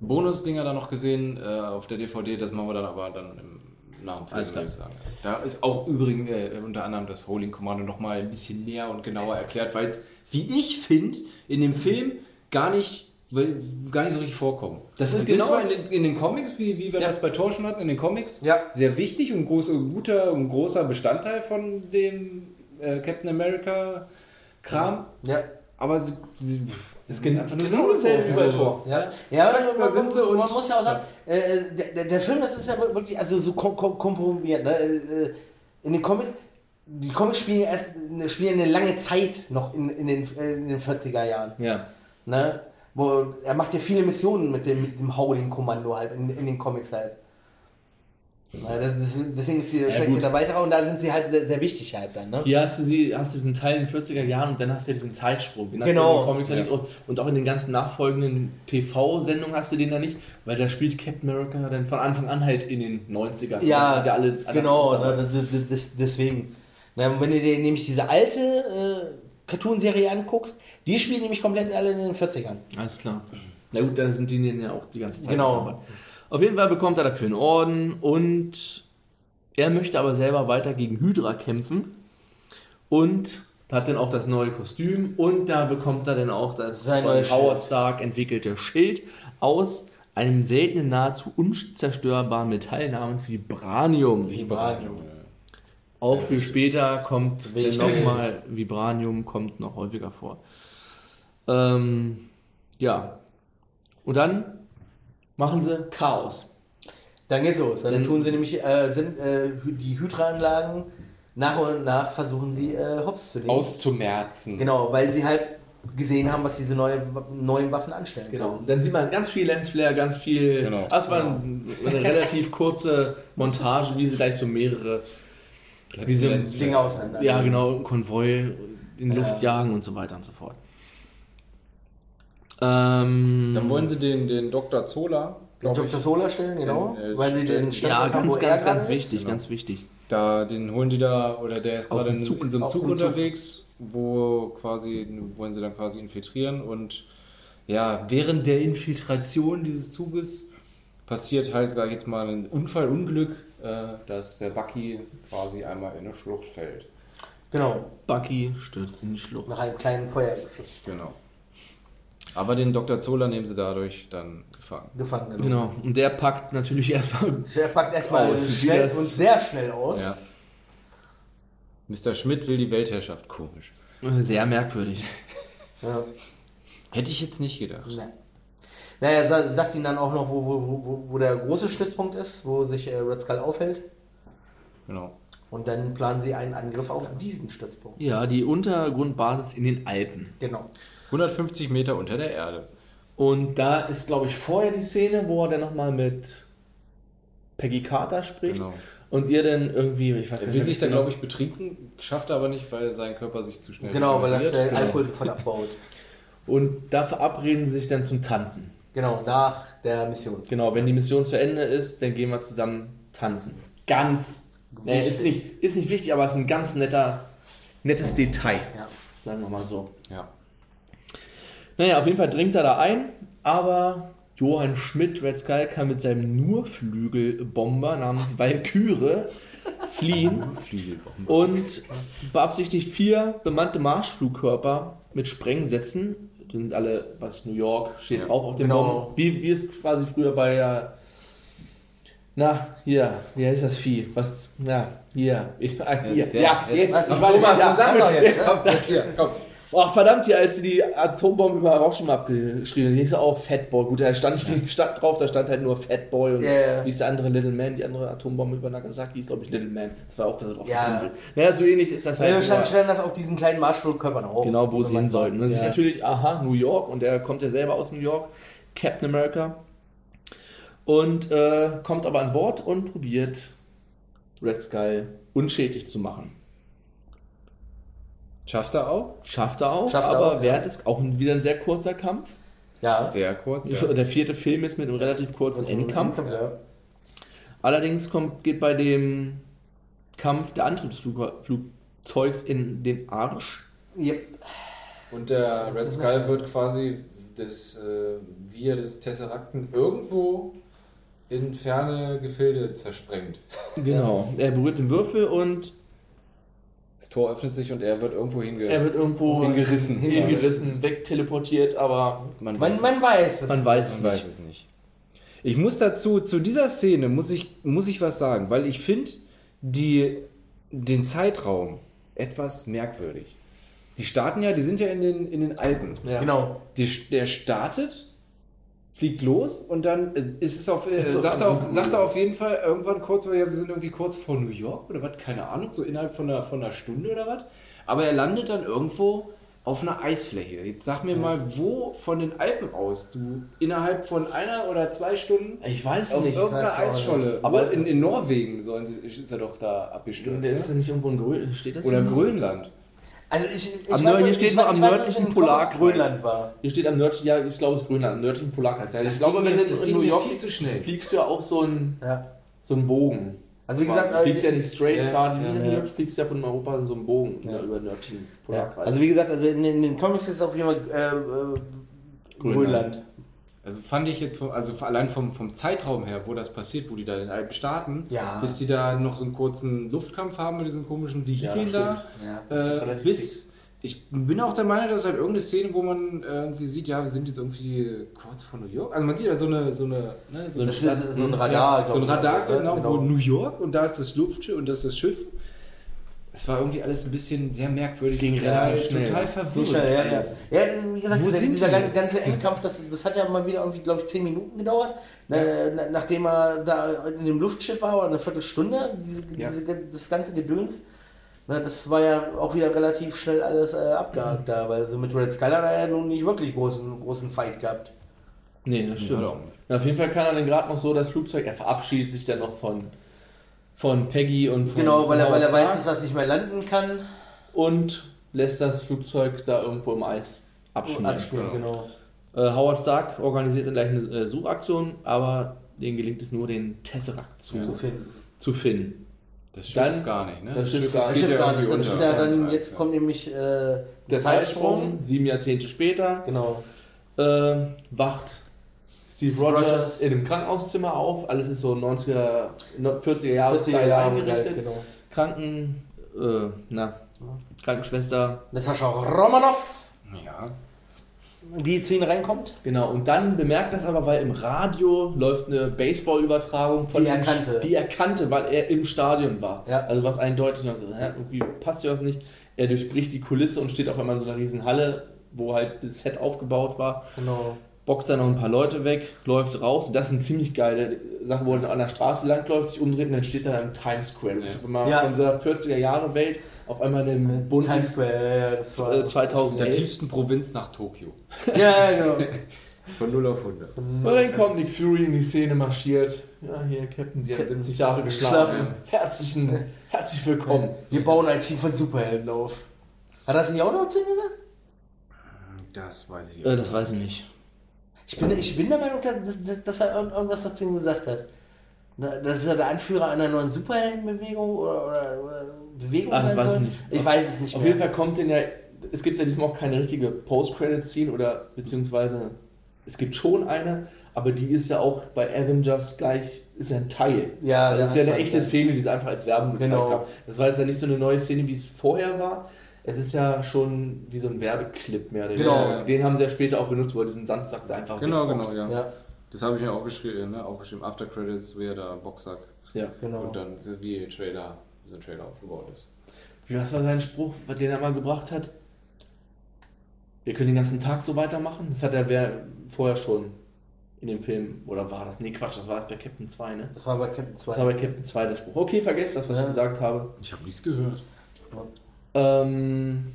Bonus-Dinger da noch gesehen äh, auf der DVD, das machen wir dann aber dann im nahen Film, würde ich sagen. Da ist auch übrigens äh, unter anderem das Holding Kommando nochmal ein bisschen näher und genauer erklärt, weil es, wie ich finde, in dem Film gar nicht, gar nicht so richtig vorkommt. Das ist genau in, den- in den Comics, wie, wie wir Ja. das bei Thor schon hatten, in den Comics, Ja. sehr wichtig und groß, guter und großer Bestandteil von dem äh, Captain America Kram. Ja. Aber sie, sie das geht einfach nur genau dasselbe wie bei Also, Thor. Ja, ja Zack, man, sind sie und- man muss ja auch sagen, äh, der, der, Film, das ist ja wirklich also so kom kom komprimiert. Ne? Äh, In den Comics, die Comics spielen ja erst spielen eine lange Zeit noch in, in, den, äh, in den 40er Jahren. Ja. Ne? Wo, er macht ja viele Missionen mit dem, dem Howling-Kommando halt in, in den Comics halt. Ja, das, das, deswegen ist die Ja, Strecke gut. wieder und da sind sie halt sehr, sehr wichtig halt dann, ne? Hier hast du, sie, hast du diesen Teil in den 40er Jahren und dann hast du ja diesen Zeitsprung. Den hast Genau. du in den Comics ja. nicht. Und- auch in den ganzen nachfolgenden TV-Sendungen hast du den da nicht, weil da spielt Captain America dann von Anfang an halt in den 90ern. Das Ja, sind alle, alle genau, ne, das, deswegen. Na, wenn du dir nämlich diese alte äh, Cartoon-Serie anguckst, die spielen nämlich komplett alle in den 40ern. Alles klar. Na gut, da sind die ja auch die ganze Zeit Genau. dabei. Auf jeden Fall bekommt er dafür einen Orden und er möchte aber selber weiter gegen Hydra kämpfen und hat dann auch das neue Kostüm und da bekommt er dann auch das Sein von Howard. Stark entwickelte Schild aus einem seltenen, nahezu unzerstörbaren Metall namens Vibranium. Vibranium. Auch für später kommt nochmal Vibranium, kommt noch häufiger vor. Ähm, ja. Und dann machen sie Chaos. Dann geht's los. Dann Dann- tun sie nämlich, äh, sind äh, die Hydra-Anlagen nach und nach versuchen sie äh, hops zu legen. Auszumerzen. Genau, weil sie halt gesehen haben, was diese neue, neuen Waffen anstellen. Genau. Dann sieht man ganz viel Lensflare, ganz viel. Genau. Das war ein- eine relativ kurze Montage, wie sie gleich so mehrere. Wie sie Dinge auseinander. Ja, genau, Konvoi in. Luft jagen und so weiter und so fort. Ähm, Dann wollen sie den, den Dr. Zola, Den Dr. Solar stellen, genau. Den, äh, weil sie den stellen- ja, ganz, wo ganz, er ganz wichtig, Genau. ganz wichtig. Da, den holen die da, oder der ist Auf gerade in, Zug. in so einem Zug unterwegs, wo quasi, wollen sie dann quasi infiltrieren und ja, während der Infiltration dieses Zuges passiert halt, sag ich jetzt mal, ein Unfall, Unglück, äh, dass der Bucky quasi einmal in eine Schlucht fällt. Genau, Bucky stürzt in die Schlucht. nach einem kleinen Feuergefecht Genau. Aber den Dr. Zola nehmen sie dadurch dann gefangen. gefangen. Genau. Und der packt natürlich erstmal. Der packt erstmal schnell das- und sehr schnell aus. Ja. Mr. Schmidt will die Weltherrschaft. Komisch. Sehr merkwürdig. Ja. Hätte ich jetzt nicht gedacht. Nein. Naja, sa sagt ihnen dann auch noch, wo, wo, wo, wo der große Stützpunkt ist, wo sich äh, Red Skull aufhält. Genau. Und dann planen sie einen Angriff auf diesen Stützpunkt. Ja, die Untergrundbasis in den Alpen. Genau. 150 Meter unter der Erde. Und da ist, glaube ich, vorher die Szene, wo er dann nochmal mit Peggy Carter spricht. Genau. Und ihr dann irgendwie, ich weiß Er gar will nicht, sich da, genau. glaube ich, betrinken, schafft er aber nicht, weil sein Körper sich zu schnell Genau, weil das der regeneriert. Alkohol sofort abbaut. Und da verabreden sie sich dann zum Tanzen. Genau, nach der Mission. Genau, wenn die Mission zu Ende ist, dann gehen wir zusammen tanzen. Ganz. Äh, ist, nicht, ist nicht wichtig, aber es ist ein ganz netter, nettes Detail. Ja. Sagen wir mal so. Ja. Naja, auf jeden Fall dringt er da ein, aber Johann Schmidt, Red Skull, kann mit seinem Nurflügelbomber namens Valkyrie fliehen und beabsichtigt vier bemannte Marschflugkörper mit Sprengsätzen. Die sind alle, was ich, New York steht Ja. drauf auf dem Genau. Bomben. Wie, wie es quasi früher bei der. Na, hier, wie heißt das Vieh? Was, ja, hier. Ja, hier. Jetzt, ja, ja, jetzt. jetzt. Was? ich war- Thomas, ja, du sagst doch jetzt, ne? komm, Jetzt hier, komm. Ach verdammt, hier, als sie die Atombombe über Hiroshima abgeschrieben haben, hieß er auch Fatboy. Gut, da stand nicht die Stadt drauf, da stand halt nur Fatboy und wie ist der andere Little Man, die andere Atombombe über Nagasaki hieß, glaube ich, Little Man. Das war auch da drauf Ja. Insel. Naja, so ähnlich ist das halt. Ja, stand, nur- stand das auf diesen kleinen Marschflugkörpern auch. genau, wo sie hin sollten. Und dann Ja. sieht natürlich, aha, New York und er kommt ja selber aus New York, Captain America. Und äh, kommt aber an Bord und probiert Red Skull unschädlich zu machen. Schafft er auch? Schafft er auch, Schafft er aber auch, während ja. ist auch wieder ein sehr kurzer Kampf. Ja. Sehr kurz. Ja. Der vierte Film jetzt mit einem relativ kurzen ein Endkampf. Ja. Allerdings kommt, geht bei dem Kampf der Antriebsflugzeugs in den Arsch. Yep. Und der Red Skull wird quasi das äh, Wir des Tesserakten irgendwo in ferne Gefilde zersprengt. Genau. Er berührt den Würfel und Das Tor öffnet sich und er wird irgendwo hinge er wird irgendwo hingerissen. hingerissen, wegteleportiert, aber Man, Man, man weiß es. man weiß es Man nicht. weiß es nicht. Ich muss dazu, zu dieser Szene muss ich, muss ich was sagen, weil ich finde den Zeitraum etwas merkwürdig. Die starten ja, die sind ja in den, in den Alpen. Ja. Genau. Die, der startet, fliegt los und dann äh, ist es auf, äh, sagt, er auf, sagt er auf jeden Fall irgendwann kurz, ja, wir sind irgendwie kurz vor New York oder was, keine Ahnung, so innerhalb von einer, von einer Stunde oder was. Aber er landet dann irgendwo auf einer Eisfläche. Jetzt sag mir mal, wo von den Alpen aus du innerhalb von einer oder zwei Stunden Ich weiß auf nicht. irgendeiner Eisscholle, Aber- in, in Norwegen sollen sie, ist er doch da abgestürzt. Ist das ne? nicht irgendwo in Grönland? Steht das Oder? Grönland. Also ich, ich Am weiß hier steht ich noch am nördlichen in Polarkreis. Grönland war. Hier steht am nördlichen, ja, ich glaube es ist Grönland, am nördlichen Polarkreis. Ja, Das ich glaube, wenn du das in New York viel zu schnell. fliegst du ja auch so einen, Ja. so einen Bogen. Also wie gesagt, du fliegst ja nicht straight Ja, gerade ja, wie ja. du fliegst ja von Europa in so einem Bogen Ja. ja. über den nördlichen ja. Polarkreis. also wie gesagt, also in, in den Comics ist es auf jeden Fall äh, äh, Grönland. Grönland. Also fand ich jetzt, vom, also allein vom, vom Zeitraum her, wo das passiert, wo die da in den Alpen starten, Ja. bis die da noch so einen kurzen Luftkampf haben mit diesen komischen ja, Vehikeln da. Ja. Das geht äh, bis, ich bin auch der Meinung, dass halt irgendeine Szene, wo man äh, irgendwie sieht, ja, wir sind jetzt irgendwie kurz vor New York. Also man sieht ja so eine, so eine, ne, so eine ist so ein Radar, so ein Radar, genau, Genau. wo New York und da ist das Luftschiff und das ist das Schiff. Es war irgendwie alles ein bisschen sehr merkwürdig. Ging ja, relativ schnell. total verwirrt. Sicher, ja, ja. alles. ja, wie gesagt, Wo dieser, sind dieser die ganze, jetzt? ganze Endkampf, das, das hat ja mal wieder irgendwie, glaube ich, 10 Minuten gedauert, na, nachdem er da in dem Luftschiff war, oder eine Viertelstunde, diese, Ja. diese, das ganze Gedöns. Na, das war ja auch wieder relativ schnell alles äh, abgehakt da, weil so mit Red Skylar hat er ja nun nicht wirklich großen, großen Fight gehabt. Nee, das stimmt. Ja. Ja, auf jeden Fall kann er dann gerade noch so das Flugzeug, er verabschiedet sich dann noch von, von Peggy und von Genau, weil er, weil er weiß, dass er nicht mehr landen kann. und lässt das Flugzeug da irgendwo im Eis abschmieren. Abspielen, genau. Äh, Howard Stark organisiert dann gleich eine äh, Suchaktion, aber denen gelingt es nur, den Tesseract zu, Zu finden. zu finden. Das Schiff Dann- gar nicht, ne? das Schiff gar Das stimmt ja gar nicht. Das ist ja dann, Ja, jetzt ja. kommt nämlich äh, Der der Zeitsprung, sieben Jahrzehnte später, Genau. äh, wacht Steve Rogers, Rogers. in einem Krankenhauszimmer auf. Alles ist so 90er, 40er Jahre 40er Style Jahre eingerichtet. genau. Kranken, äh, na, Krankenschwester, Natascha Romanoff, Ja. die zu ihnen reinkommt. genau. Und dann bemerkt das aber, weil im Radio läuft eine Baseball-Übertragung von Die er kannte. Die er kannte, weil er im Stadion war. Ja. Also was eindeutig noch so, hä, irgendwie passt ja was nicht. Er durchbricht die Kulisse und steht auf einmal in so einer riesen Halle, wo halt das Set aufgebaut war. Genau. Boxt da noch ein paar Leute weg, läuft raus. Das ist eine ziemlich geile Sache, wo er an der Straße langläuft, sich umdreht und dann steht er im Times Square. Das ist immer Ja. von dieser 40er Jahre Welt auf einmal in einem bunten Times Square, ja, ja, das war. äh, Aus der 2011. tiefsten Provinz nach Tokio. ja, ja, genau. Von 0 auf 100. Und dann kommt Nick Fury in die Szene marschiert. Ja, hier, Captain, Sie haben Captain, 70 Jahre geschlafen. geschlafen. Herzlichen, herzlich willkommen. Wir bauen ein Team von Superhelden auf. Hat er das nicht auch noch zu ihm gesagt? Das weiß ich Äh, das weiß ich nicht. Ich bin, ich bin der Meinung, dass, dass, dass er irgend- irgendwas dazu gesagt hat. Das ist ja der Anführer einer neuen Superheldenbewegung oder, oder, oder Bewegung Ach, sein weiß soll. ich nicht. Ich weiß es nicht Auf mehr. jeden Fall kommt in der. Es gibt ja diesmal auch keine richtige Post-Credit-Scene oder beziehungsweise es gibt schon eine, aber die ist ja auch bei Avengers gleich, ist ja ein Teil. Ja, das ist ja eine echte. Szene, die sie einfach als Werbung gezeigt Genau. haben. Das war jetzt ja nicht so eine neue Szene, wie es vorher war. Es ist ja schon wie so ein Werbeclip mehr oder Genau. weniger. Den haben sie ja später auch benutzt, wo er diesen Sandsack da einfach Genau, genau, ja. Ja, Das habe ich mir auch geschrieben, ne? auch geschrieben. After Credits, wie er da Boxsack Ja. genau. und dann so wie Trailer, so ein Trailer aufgebaut ist. Wie, Was war sein Spruch, den er mal gebracht hat? Wir können den ganzen Tag so weitermachen. Das hat er vorher schon in dem Film. Oder war das? Nee, Quatsch, das war bei Captain 2, ne? Das war bei Captain 2. Das war bei Captain 2 der Spruch. Okay, vergesst das, was Ja. ich gesagt habe. Ich habe nichts gehört. Ähm,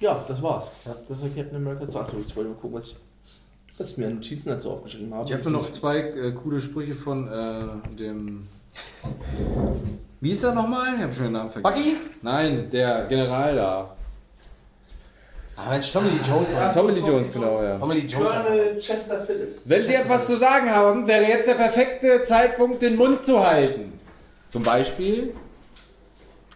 ja, das war's. Ja. Das war Captain America 2. Achso, ich wollte mal gucken, was ich, was ich mir an Notizen dazu aufgeschrieben habe. Ich habe nur noch zwei äh, coole Sprüche von äh, dem. Wie ist er nochmal? Ich habe schon den Namen vergessen. Bucky? Nein, der General da. Ah, Mensch, Tommy Lee Jones. Ja. Tommy Lee Jones, genau, ja. Tommy Lee Jones. Colonel Chester Phillips. Wenn Sie etwas zu sagen haben, wäre jetzt der perfekte Zeitpunkt, den Mund zu halten. Zum Beispiel.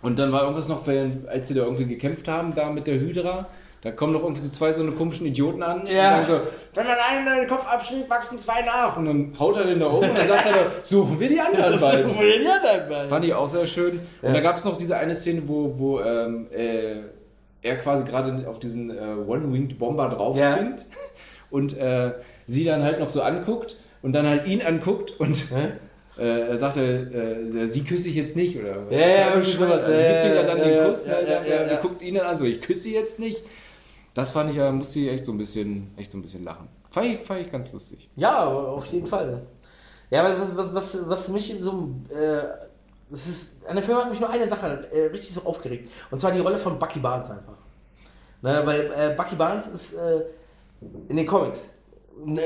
Und dann war irgendwas noch, als sie da irgendwie gekämpft haben, da mit der Hydra. Da kommen noch irgendwie so zwei so eine komischen Idioten an. Ja. Und sagen so, wenn man einen den Kopf abschlägt, wachsen zwei nach. Und dann haut er den da oben und dann sagt er, suchen wir die anderen beiden. Fand ich auch sehr schön. Und Ja. da gab es noch diese eine Szene, wo, wo ähm, äh, er quasi gerade auf diesen äh, One-Winged Bomber drauf Ja. springt und äh, sie dann halt noch so anguckt und dann halt ihn anguckt und Hä? Äh, er sagt, äh, sie küsse ich jetzt nicht oder was? Ja, ja, irgendwie sowas. Also Ja, gibt ihm ja, dann, ja, den ja, Kuss ja, dann ja, er, ja, ja. guckt ihn dann an, so ich küsse sie jetzt nicht. Das fand ich ja, musste ich echt so ein bisschen, echt so ein bisschen lachen. Fand ich, fand ich ganz lustig. Ja, auf jeden Fall. Ja, was, was, was, was mich so. Äh, das ist, an der Firma hat mich nur eine Sache äh, richtig so aufgeregt. Und zwar die Rolle von Bucky Barnes einfach. Ne, weil äh, Bucky Barnes ist äh, in den Comics.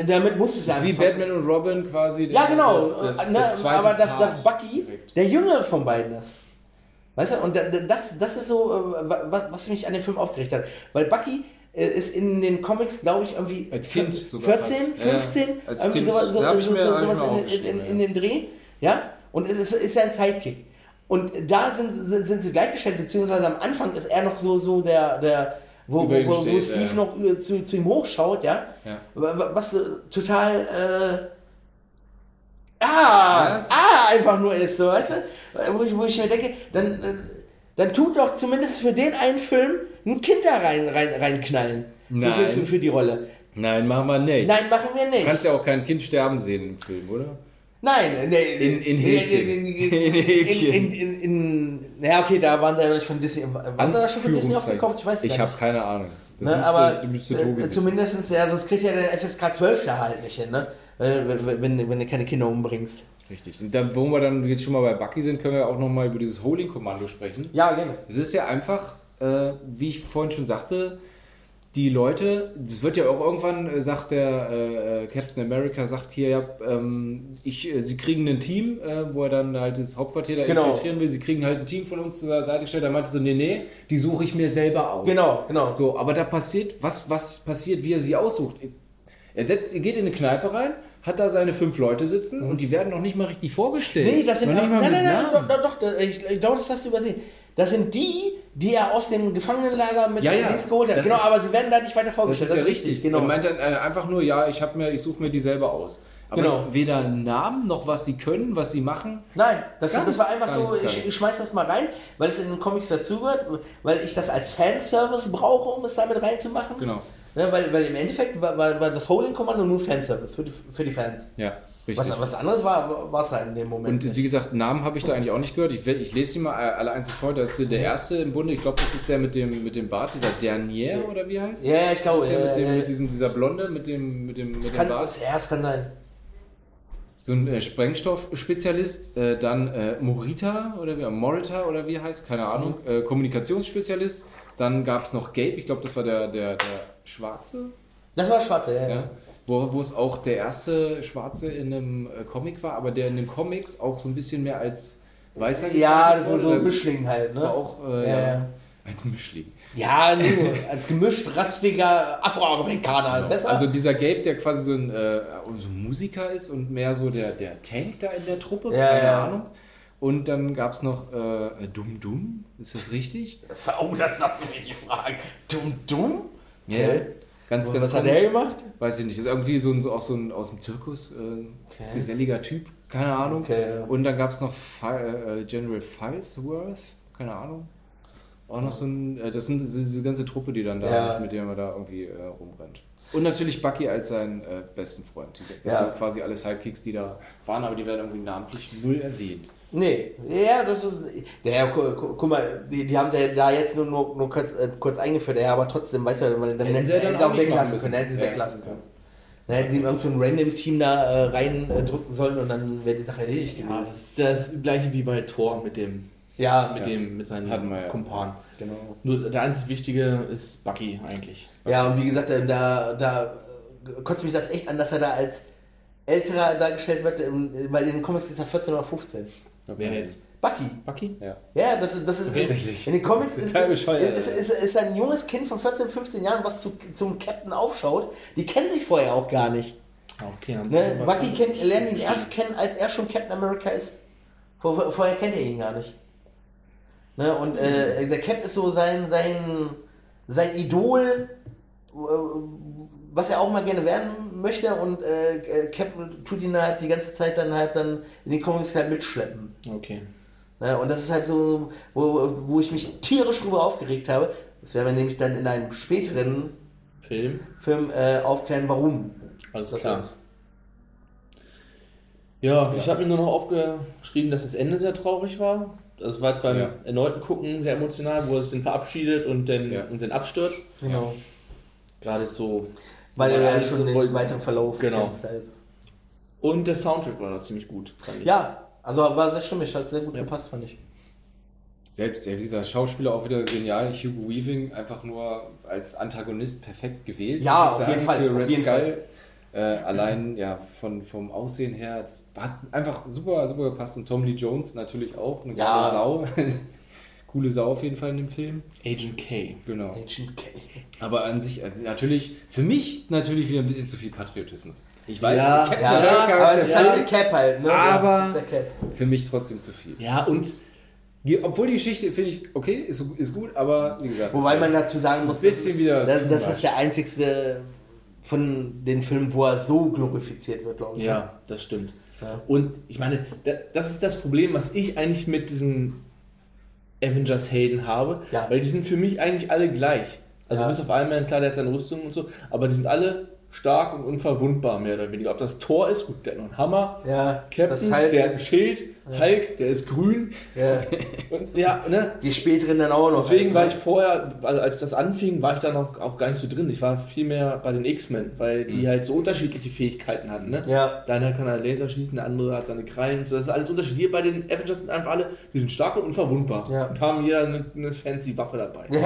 Damit muss es ja Das wie Batman und Robin quasi. Ja, genau. Das, das, ne, der zweite aber dass, dass Bucky direkt. der Jüngere von beiden ist. Weißt du, und da- da- das, das ist so, äh, wa- wa- was mich an dem Film aufgeregt hat. Weil Bucky äh, ist in den Comics, glaube ich, irgendwie Als Kind sogar 14, fast. Ja, 15, als irgendwie Kind. sowas, so, so, so, sowas in, in, in, ja. in dem Dreh. Ja, und es ist, ist ja ein Sidekick. Und da sind, sind, sind sie gleichgestellt, beziehungsweise am Anfang ist er noch so, so der, der wo, wo, wo, steht, Steve ja. noch äh, zu, zu ihm hochschaut, ja. Ja. Wa- wa- Was äh, total äh, ah, ah einfach nur ist, so, weißt du? Wo ich, wo ich mir denke, dann, äh, dann tut doch zumindest für den einen Film ein Kind da rein, rein, reinknallen. Für, Nein. für, für die Rolle. Nein, machen wir nicht. Nein, machen wir nicht. Du kannst ja auch kein Kind sterben sehen im Film, oder? Nein, nee, In- in Häkchen. In, in, Häkchen. in, in, in, naja, okay, da waren sie ja nicht von Disney. Waren sie da schon von Disney aufgekauft? Ich weiß Ich gar habe keine Ahnung. Das Ne, aber müsste äh, Tobi zumindest, ja, sonst kriegst du ja den FSK 12 da halt nicht hin, ne? Wenn, wenn, wenn, du keine Kinder umbringst. Richtig. Und da, wo wir dann jetzt schon mal bei Bucky sind, können wir auch noch mal über dieses Holding-Kommando sprechen. Ja, gerne. Es ist ja einfach, äh, wie ich vorhin schon sagte, die Leute, das wird ja auch irgendwann, äh, sagt der äh, äh, Captain America, sagt hier, ja, ähm, ich, äh, sie kriegen ein Team, äh, wo er dann halt das Hauptquartier da Genau. infiltrieren will, sie kriegen halt ein Team von uns zur Seite gestellt, er meinte so, nee, nee, die suche ich mir selber aus. Genau, genau. So, aber da passiert, was, was passiert, wie er sie aussucht? Er setzt, er geht in eine Kneipe rein, hat da seine fünf Leute sitzen und die werden noch nicht mal richtig vorgestellt. Mhm. Nee, das sind mal nein, nein, nein, doch, doch, doch, ich, ich glaube, das hast du übersehen. Das sind die, die er aus dem Gefangenenlager mit Ja, ja. links geholt hat. Das Genau, ist- aber sie werden da nicht weiter Das vorgestellt. ist ja richtig. Genau. Er meint dann äh, einfach nur, ja, ich habe mir, ich suche mir die selber aus. Aber Genau. ich, weder Namen noch was sie können, was sie machen. Nein, das, das war nicht, einfach so, nichts, gar ich, ich schmeiß das mal rein, weil es in den Comics dazugehört, weil ich das als Fanservice brauche, um es damit reinzumachen. Genau. Ne, weil, weil im Endeffekt war, war, war das Holding-Kommando nur Fanservice für die, für die Fans. Ja, richtig. Was, was anderes war, es halt in dem Moment. und nicht. wie gesagt, Namen habe ich da eigentlich auch nicht gehört. Ich, ich lese sie mal alle einzeln vor. Das ist der erste im Bunde. Ich glaube, das ist der mit dem, mit dem Bart, dieser Dernier oder wie heißt? ja, ja, ich glaube, Das der ja, mit, dem, ja, mit diesem, dieser Blonde mit dem, mit dem, mit dem kann, Bart. ja, es kann sein. So ein äh, Sprengstoffspezialist, äh, dann äh, Morita oder wie, Morita oder wie heißt, keine Ahnung, Mhm. äh, Kommunikationsspezialist. Dann gab es noch Gabe, ich glaube, das war der, der, der Schwarze, Das war Schwarze, ja. ja. Ja? wo, wo es auch der erste Schwarze in einem äh, Comic war, aber der in den Comics auch so ein bisschen mehr als Weißer Ja, gezeichnet so, wurde. so ein Das Mischling halt, ne? auch, äh, Ja, ja, ja. als Mischling. Ja, nur als gemischt rassiger Afroamerikaner. Genau. Besser? Also dieser Gabe, der quasi so ein, äh, so ein Musiker ist und mehr so der, der Tank da in der Truppe, Ja, keine ja. Ahnung. Und dann gab es noch äh, Dum Dum, ist das richtig? oh, das darfst du mich nicht fragen. Dumm, dumm? Ja, Okay. Ganz, ganz was hat der gemacht? Weiß ich nicht, ist irgendwie so, ein, so auch so ein aus dem Zirkus, äh, Okay. geselliger Typ, keine Ahnung. Okay, ja. Und dann gab es noch Fi äh, General Filesworth, keine Ahnung. Auch noch so ein, äh, das sind diese ganze Truppe, die dann da, Ja. mit der man da irgendwie äh, rumrennt. Und natürlich Bucky als seinen äh, besten Freund. Das Ja. waren quasi alle Sidekicks, die da waren, aber die werden irgendwie namentlich null erwähnt. Nee, ja, das ist. Ja, gu, gu, guck mal, die, die haben sie ja da jetzt nur, nur, nur kurz, äh, kurz eingeführt, ja, aber trotzdem, weißt du, weil dann Hätten hätten sie ja dann auch, auch nicht weglassen können, hätten sie. Ja. weglassen können. Dann hätten sie irgend so ein Random-Team da äh, rein äh, drücken sollen und dann wäre die Sache erledigt Ja, gewesen. das ist ja das gleiche wie bei Thor mit dem, Ja, mit Ja. dem, mit seinen wir ja. Kumpan. genau. Nur der einzig Wichtige ist Bucky eigentlich. Ja, und wie gesagt, äh, da, da kotzt mich das echt an, dass er da als älterer dargestellt wird, ähm, weil in den Comics ist er 14 oder 15. Wer jetzt? Bucky. Bucky? Ja. Ja, das ist, das ist Tatsächlich. in den Comics ist, ist, ist, ist ein junges Kind von 14, 15 Jahren, was zu, zum Captain aufschaut. Die kennen sich vorher auch gar nicht. Ah, Okay, haben Ne? Bucky kennt, lernt ihn erst kennen, als er schon Captain America ist. Vor, vor- vorher kennt er ihn gar nicht. Ne? Und äh, der Cap ist so sein, sein, sein Idol, äh, was er auch mal gerne werden möchte. Und äh, äh, Cap tut ihn halt die ganze Zeit dann halt dann in die Comics halt mitschleppen. Okay. Ne? Und das ist halt so, wo, wo ich mich tierisch drüber aufgeregt habe. Das werden wir nämlich dann in einem späteren Film. Film äh, aufklären, warum. Alles das klar. ist. Ja, ich habe mir nur noch aufgeschrieben, dass das Ende sehr traurig war. Das war jetzt beim Ja. erneuten Gucken sehr emotional, wo er sich den verabschiedet und dann, Ja. und dann abstürzt. Genau. Gerade so. Weil du ja schon den wollten- weiteren Verlauf Genau. kennst halt. Und der Soundtrack war ziemlich gut, fand ich. Ja, also war sehr stimmig, hat sehr gut Ja. gepasst, fand ich. Selbst, ja, wie gesagt, Schauspieler auch wieder genial. Hugo Weaving einfach nur als Antagonist perfekt gewählt. Ja, auf jeden Fall, Für Red Skull. Äh, allein ja von, vom Aussehen her hat einfach super, super gepasst. Und Tom Lee Jones natürlich auch. Eine Ja. geile Sau. Coole Sau auf jeden Fall in dem Film. Agent K. Genau. Agent K. Aber an sich, also natürlich, für mich natürlich wieder ein bisschen zu viel Patriotismus. Ich weiß, Ja, Captain Ja, America aber es ist der halt der Cap halt, ne? Aber- Cap. für mich trotzdem zu viel. Ja, und Obwohl die Geschichte, finde ich, okay, ist, ist gut, aber wie gesagt. Wobei man dazu sagen muss, bisschen wieder. das, das ist der einzigste von den Filmen, wo er so glorifiziert wird, glaube ich. Ja, das stimmt. Ja. Und ich meine, da- das ist das Problem, was ich eigentlich mit diesen Avengers-Helden habe, Ja. weil die sind für mich eigentlich alle gleich. Also Ja. bis auf Iron Man, klar, der hat seine Rüstung und so, aber die sind alle stark und unverwundbar, mehr oder weniger. Ob das Tor ist, gut, der hat noch einen Hammer. Ja, Captain, halt der hat ein Schild, Hulk, der ist grün. Ja. Und ja, ne? Die späteren dann auch noch. Deswegen war ich vorher, also als das anfing, war ich da noch auch gar nicht so drin. Ich war viel mehr bei den X-Men, weil die halt so unterschiedliche Fähigkeiten hatten. Ne? Ja. Der eine kann halt Laser schießen, der andere hat seine Krallen. So, das ist alles unterschiedlich. Wir bei den Avengers sind einfach alle, die sind stark und unverwundbar. Ja. Und haben jeder eine, eine fancy Waffe dabei. Ja.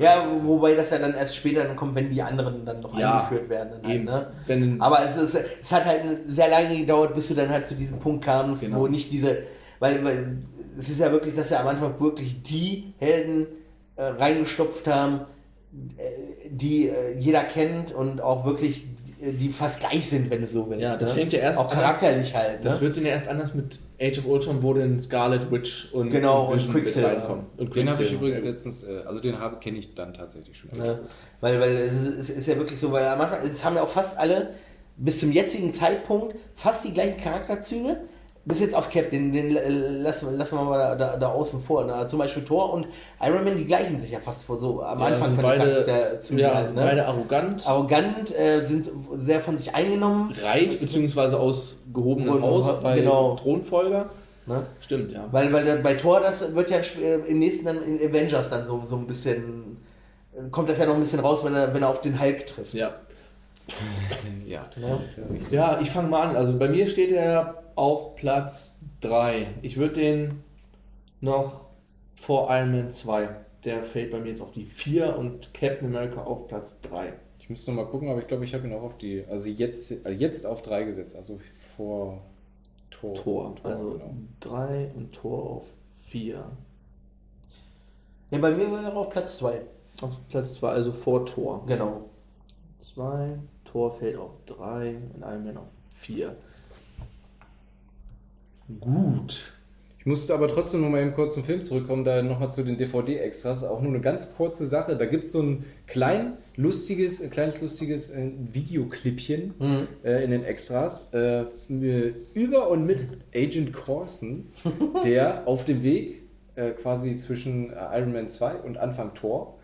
ja, wobei das ja dann erst später dann kommt, wenn die anderen dann noch Ja, eingeführt werden. Halt, ne? Wenn, Aber es, ist, es hat halt sehr lange gedauert, bis du dann halt zu diesem Punkt kamst, Genau. wo nicht diese, weil, weil es ist ja wirklich, dass sie am Anfang wirklich die Helden äh, reingestopft haben, äh, die äh, jeder kennt und auch wirklich, äh, die fast gleich sind, wenn du so willst. Ja, das ne? fängt ja erst Auch charakterlich halt. das ne? wird dann ja erst anders mit Age of Ultron, wo dann Scarlet Witch und, Genau, und mit Quicksilver. reinkommen. Und Den habe ich Quicksilver. übrigens letztens, äh, also den habe kenne ich dann tatsächlich schon. Ne? Weil, weil es, ist, es ist ja wirklich so, weil am Anfang, es haben ja auch fast alle bis zum jetzigen Zeitpunkt fast die gleichen Charakterzüge. Bis jetzt auf Cap, den, den lassen, lassen wir mal da, da, da außen vor. Ne? Zum Beispiel Thor und Iron Man, die gleichen sich ja fast vor so am Ja, Anfang von beide, Charakterzügen. ja, halt, sind ne? beide arrogant, Arrogant, äh, sind sehr von sich eingenommen. reich, beziehungsweise aus gehobenem Haus, weil genau. Thronfolger. Ne? Stimmt, ja. Weil, weil bei Thor, das wird ja äh, im nächsten dann in Avengers dann so, so ein bisschen, kommt das ja noch ein bisschen raus, wenn er, wenn er auf den Hulk trifft. Ja. Ja. Ne? Ja, ich fange mal an. Also bei mir steht er auf Platz 3. Ich würde den noch vor Iron Man 2. Der fällt bei mir jetzt auf die 4 und Captain America auf Platz 3. Ich müsste noch mal gucken, aber ich glaube, ich habe ihn auch auf die, also jetzt, äh, jetzt auf drei gesetzt, also vor Tor. Tor. Tor Also genau. 3 und Tor auf 4. Ja, bei mir war er auf Platz 2. Auf Platz 2, also vor Tor. Genau. 2, Tor fällt auf 3 und Iron Man auf 4. Gut. Ich musste aber trotzdem noch mal eben kurz zum Film zurückkommen, da noch mal zu den DVD-Extras. Auch nur eine ganz kurze Sache. Da gibt es so ein klein lustiges, ein kleines lustiges äh, Videoclippchen Mhm. äh, in den Extras äh, über und mit Agent Coulson, der auf dem Weg äh, quasi zwischen äh, Iron Man 2 und Anfang Tor,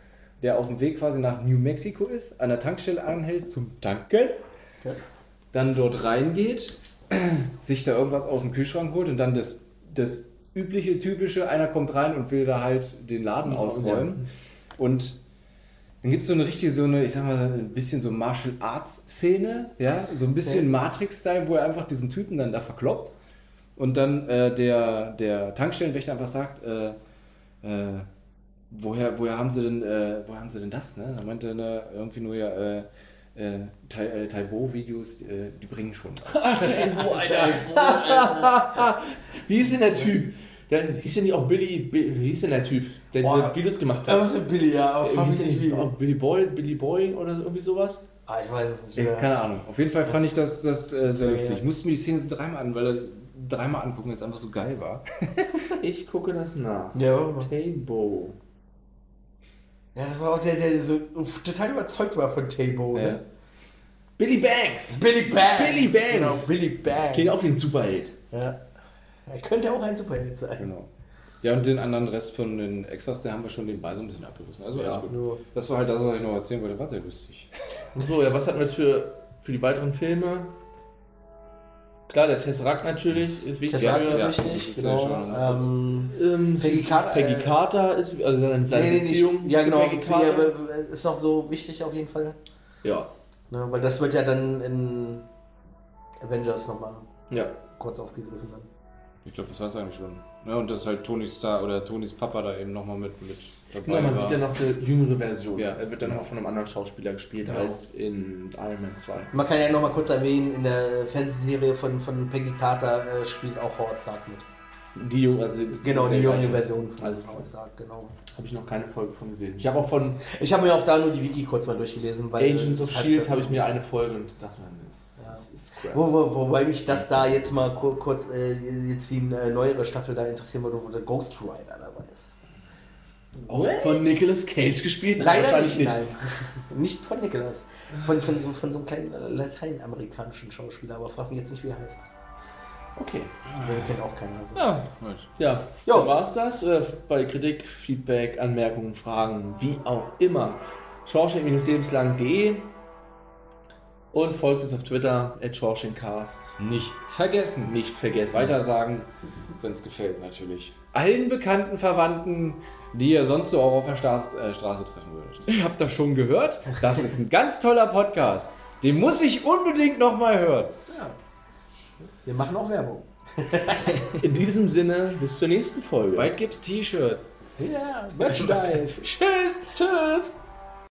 der auf dem Weg quasi nach New Mexico ist, an der Tankstelle anhält zum Tanken, Ja. dann dort reingeht, sich da irgendwas aus dem Kühlschrank holt und dann das, das übliche, typische, einer kommt rein und will da halt den Laden ausräumen. Und dann gibt es so eine richtige, so eine, ich sag mal, ein bisschen so Martial Arts Szene, ja, so ein bisschen Matrix-Style, wo er einfach diesen Typen dann da verkloppt. Und dann äh, der, der Tankstellenwächter einfach sagt, äh, äh, woher, woher haben sie denn, äh, woher haben sie denn das, ne? Da meinte er ne, irgendwie nur ja, äh, äh, Tai- äh, Taibo-Videos, äh, die bringen schon was. Alter, Alter. Wie ist denn der Typ? Der, hieß denn nicht auch Billy, Bi- wie hieß denn der Typ, der diese Boah. Videos gemacht hat? was mit Billy, ja, aber Äh, hieß nicht der wie. auch Billy Boy, Billy Boy oder irgendwie sowas? Ah, ich weiß es nicht Ja, mehr. keine Ahnung. Auf jeden Fall fand ich das, das äh, sehr lustig. Ich musste mir die Szene so dreimal an, weil er dreimal angucken, es einfach so geil war. Ich gucke das nach. Ja. Tabo. ja, das war auch der, der so total überzeugt war von Tabo. Ja. Ne? Billy Banks! Billy Banks. Billy Banks. Genau, Billy Banks. Klingt auch wie ein Superheld. Ja. Er könnte auch ein Superheld sein. Genau. Ja, und den anderen Rest von den Extras, den haben wir schon nebenbei so ein bisschen abgerissen. Also Ja. alles gut. Das war halt das, was ich noch erzählen wollte. War sehr lustig. So, ja, was hatten wir jetzt für, für die weiteren Filme? Klar, der Tesseract natürlich ist wichtig. Tesseract für- ist ja, wichtig, das ist genau. ja schon, ne? ähm, Ähm, Peggy Carter, Peggy äh, Carter ist, also seine, seine nee, nee, Beziehung nicht. Ja, zu genau. Peggy Carter. aber ist noch so wichtig auf jeden Fall. Ja, Ne, weil das wird ja dann in Avengers nochmal ja. kurz aufgegriffen. Dann. Ich glaube, das war es eigentlich schon. Ja, und dass halt Tony Star oder Tonys Papa da eben nochmal mit, mit dabei Genau, man war. sieht ja noch eine jüngere Version. Ja. Er wird dann auch von einem anderen Schauspieler gespielt Genau. als in Iron Man 2. Man kann ja noch mal kurz erwähnen, in der Fernsehserie von, von Peggy Carter äh, spielt auch Howard Stark mit. Die, jung- also Genau, die junge. Version von Alles Stark, genau. Habe ich noch keine Folge von gesehen. Ich habe auch von Ich habe mir auch da nur die Wiki kurz mal durchgelesen, weil Agents of Shield habe ich mir eine Folge und dachte, mir, das, Ja. das ist crap. Wo, wo, wobei mich das da jetzt mal kur kurz, äh, jetzt die äh, neuere Staffel da interessieren würde, wo der Ghost Rider dabei ist. Auch von Nicolas Cage gespielt? Nein, Leider wahrscheinlich nicht, nein. nicht von Nicholas. Von, von, so, von so einem kleinen äh, lateinamerikanischen Schauspieler, aber frag mich jetzt nicht, wie er heißt. Okay. Den kennt auch keiner. Also. Ja, gut. Ja, Jo. so war es das. Äh, Bei Kritik, Feedback, Anmerkungen, Fragen, wie auch immer. Schorschenk-lebenslang.de und folgt uns auf Twitter, at Schorschenkcast. Nicht vergessen. Nicht vergessen. Weitersagen, wenn es gefällt natürlich. Allen bekannten Verwandten, die ihr sonst so auch auf der Straße, äh, Straße treffen würdet. Ihr habt das schon gehört? Das ist ein ganz toller Podcast. Den muss ich unbedingt nochmal hören. Wir machen auch Werbung. In diesem Sinne, bis zur nächsten Folge. Bald gibt's T-Shirts. Ja, Merchandise. Tschüss. Tschüss.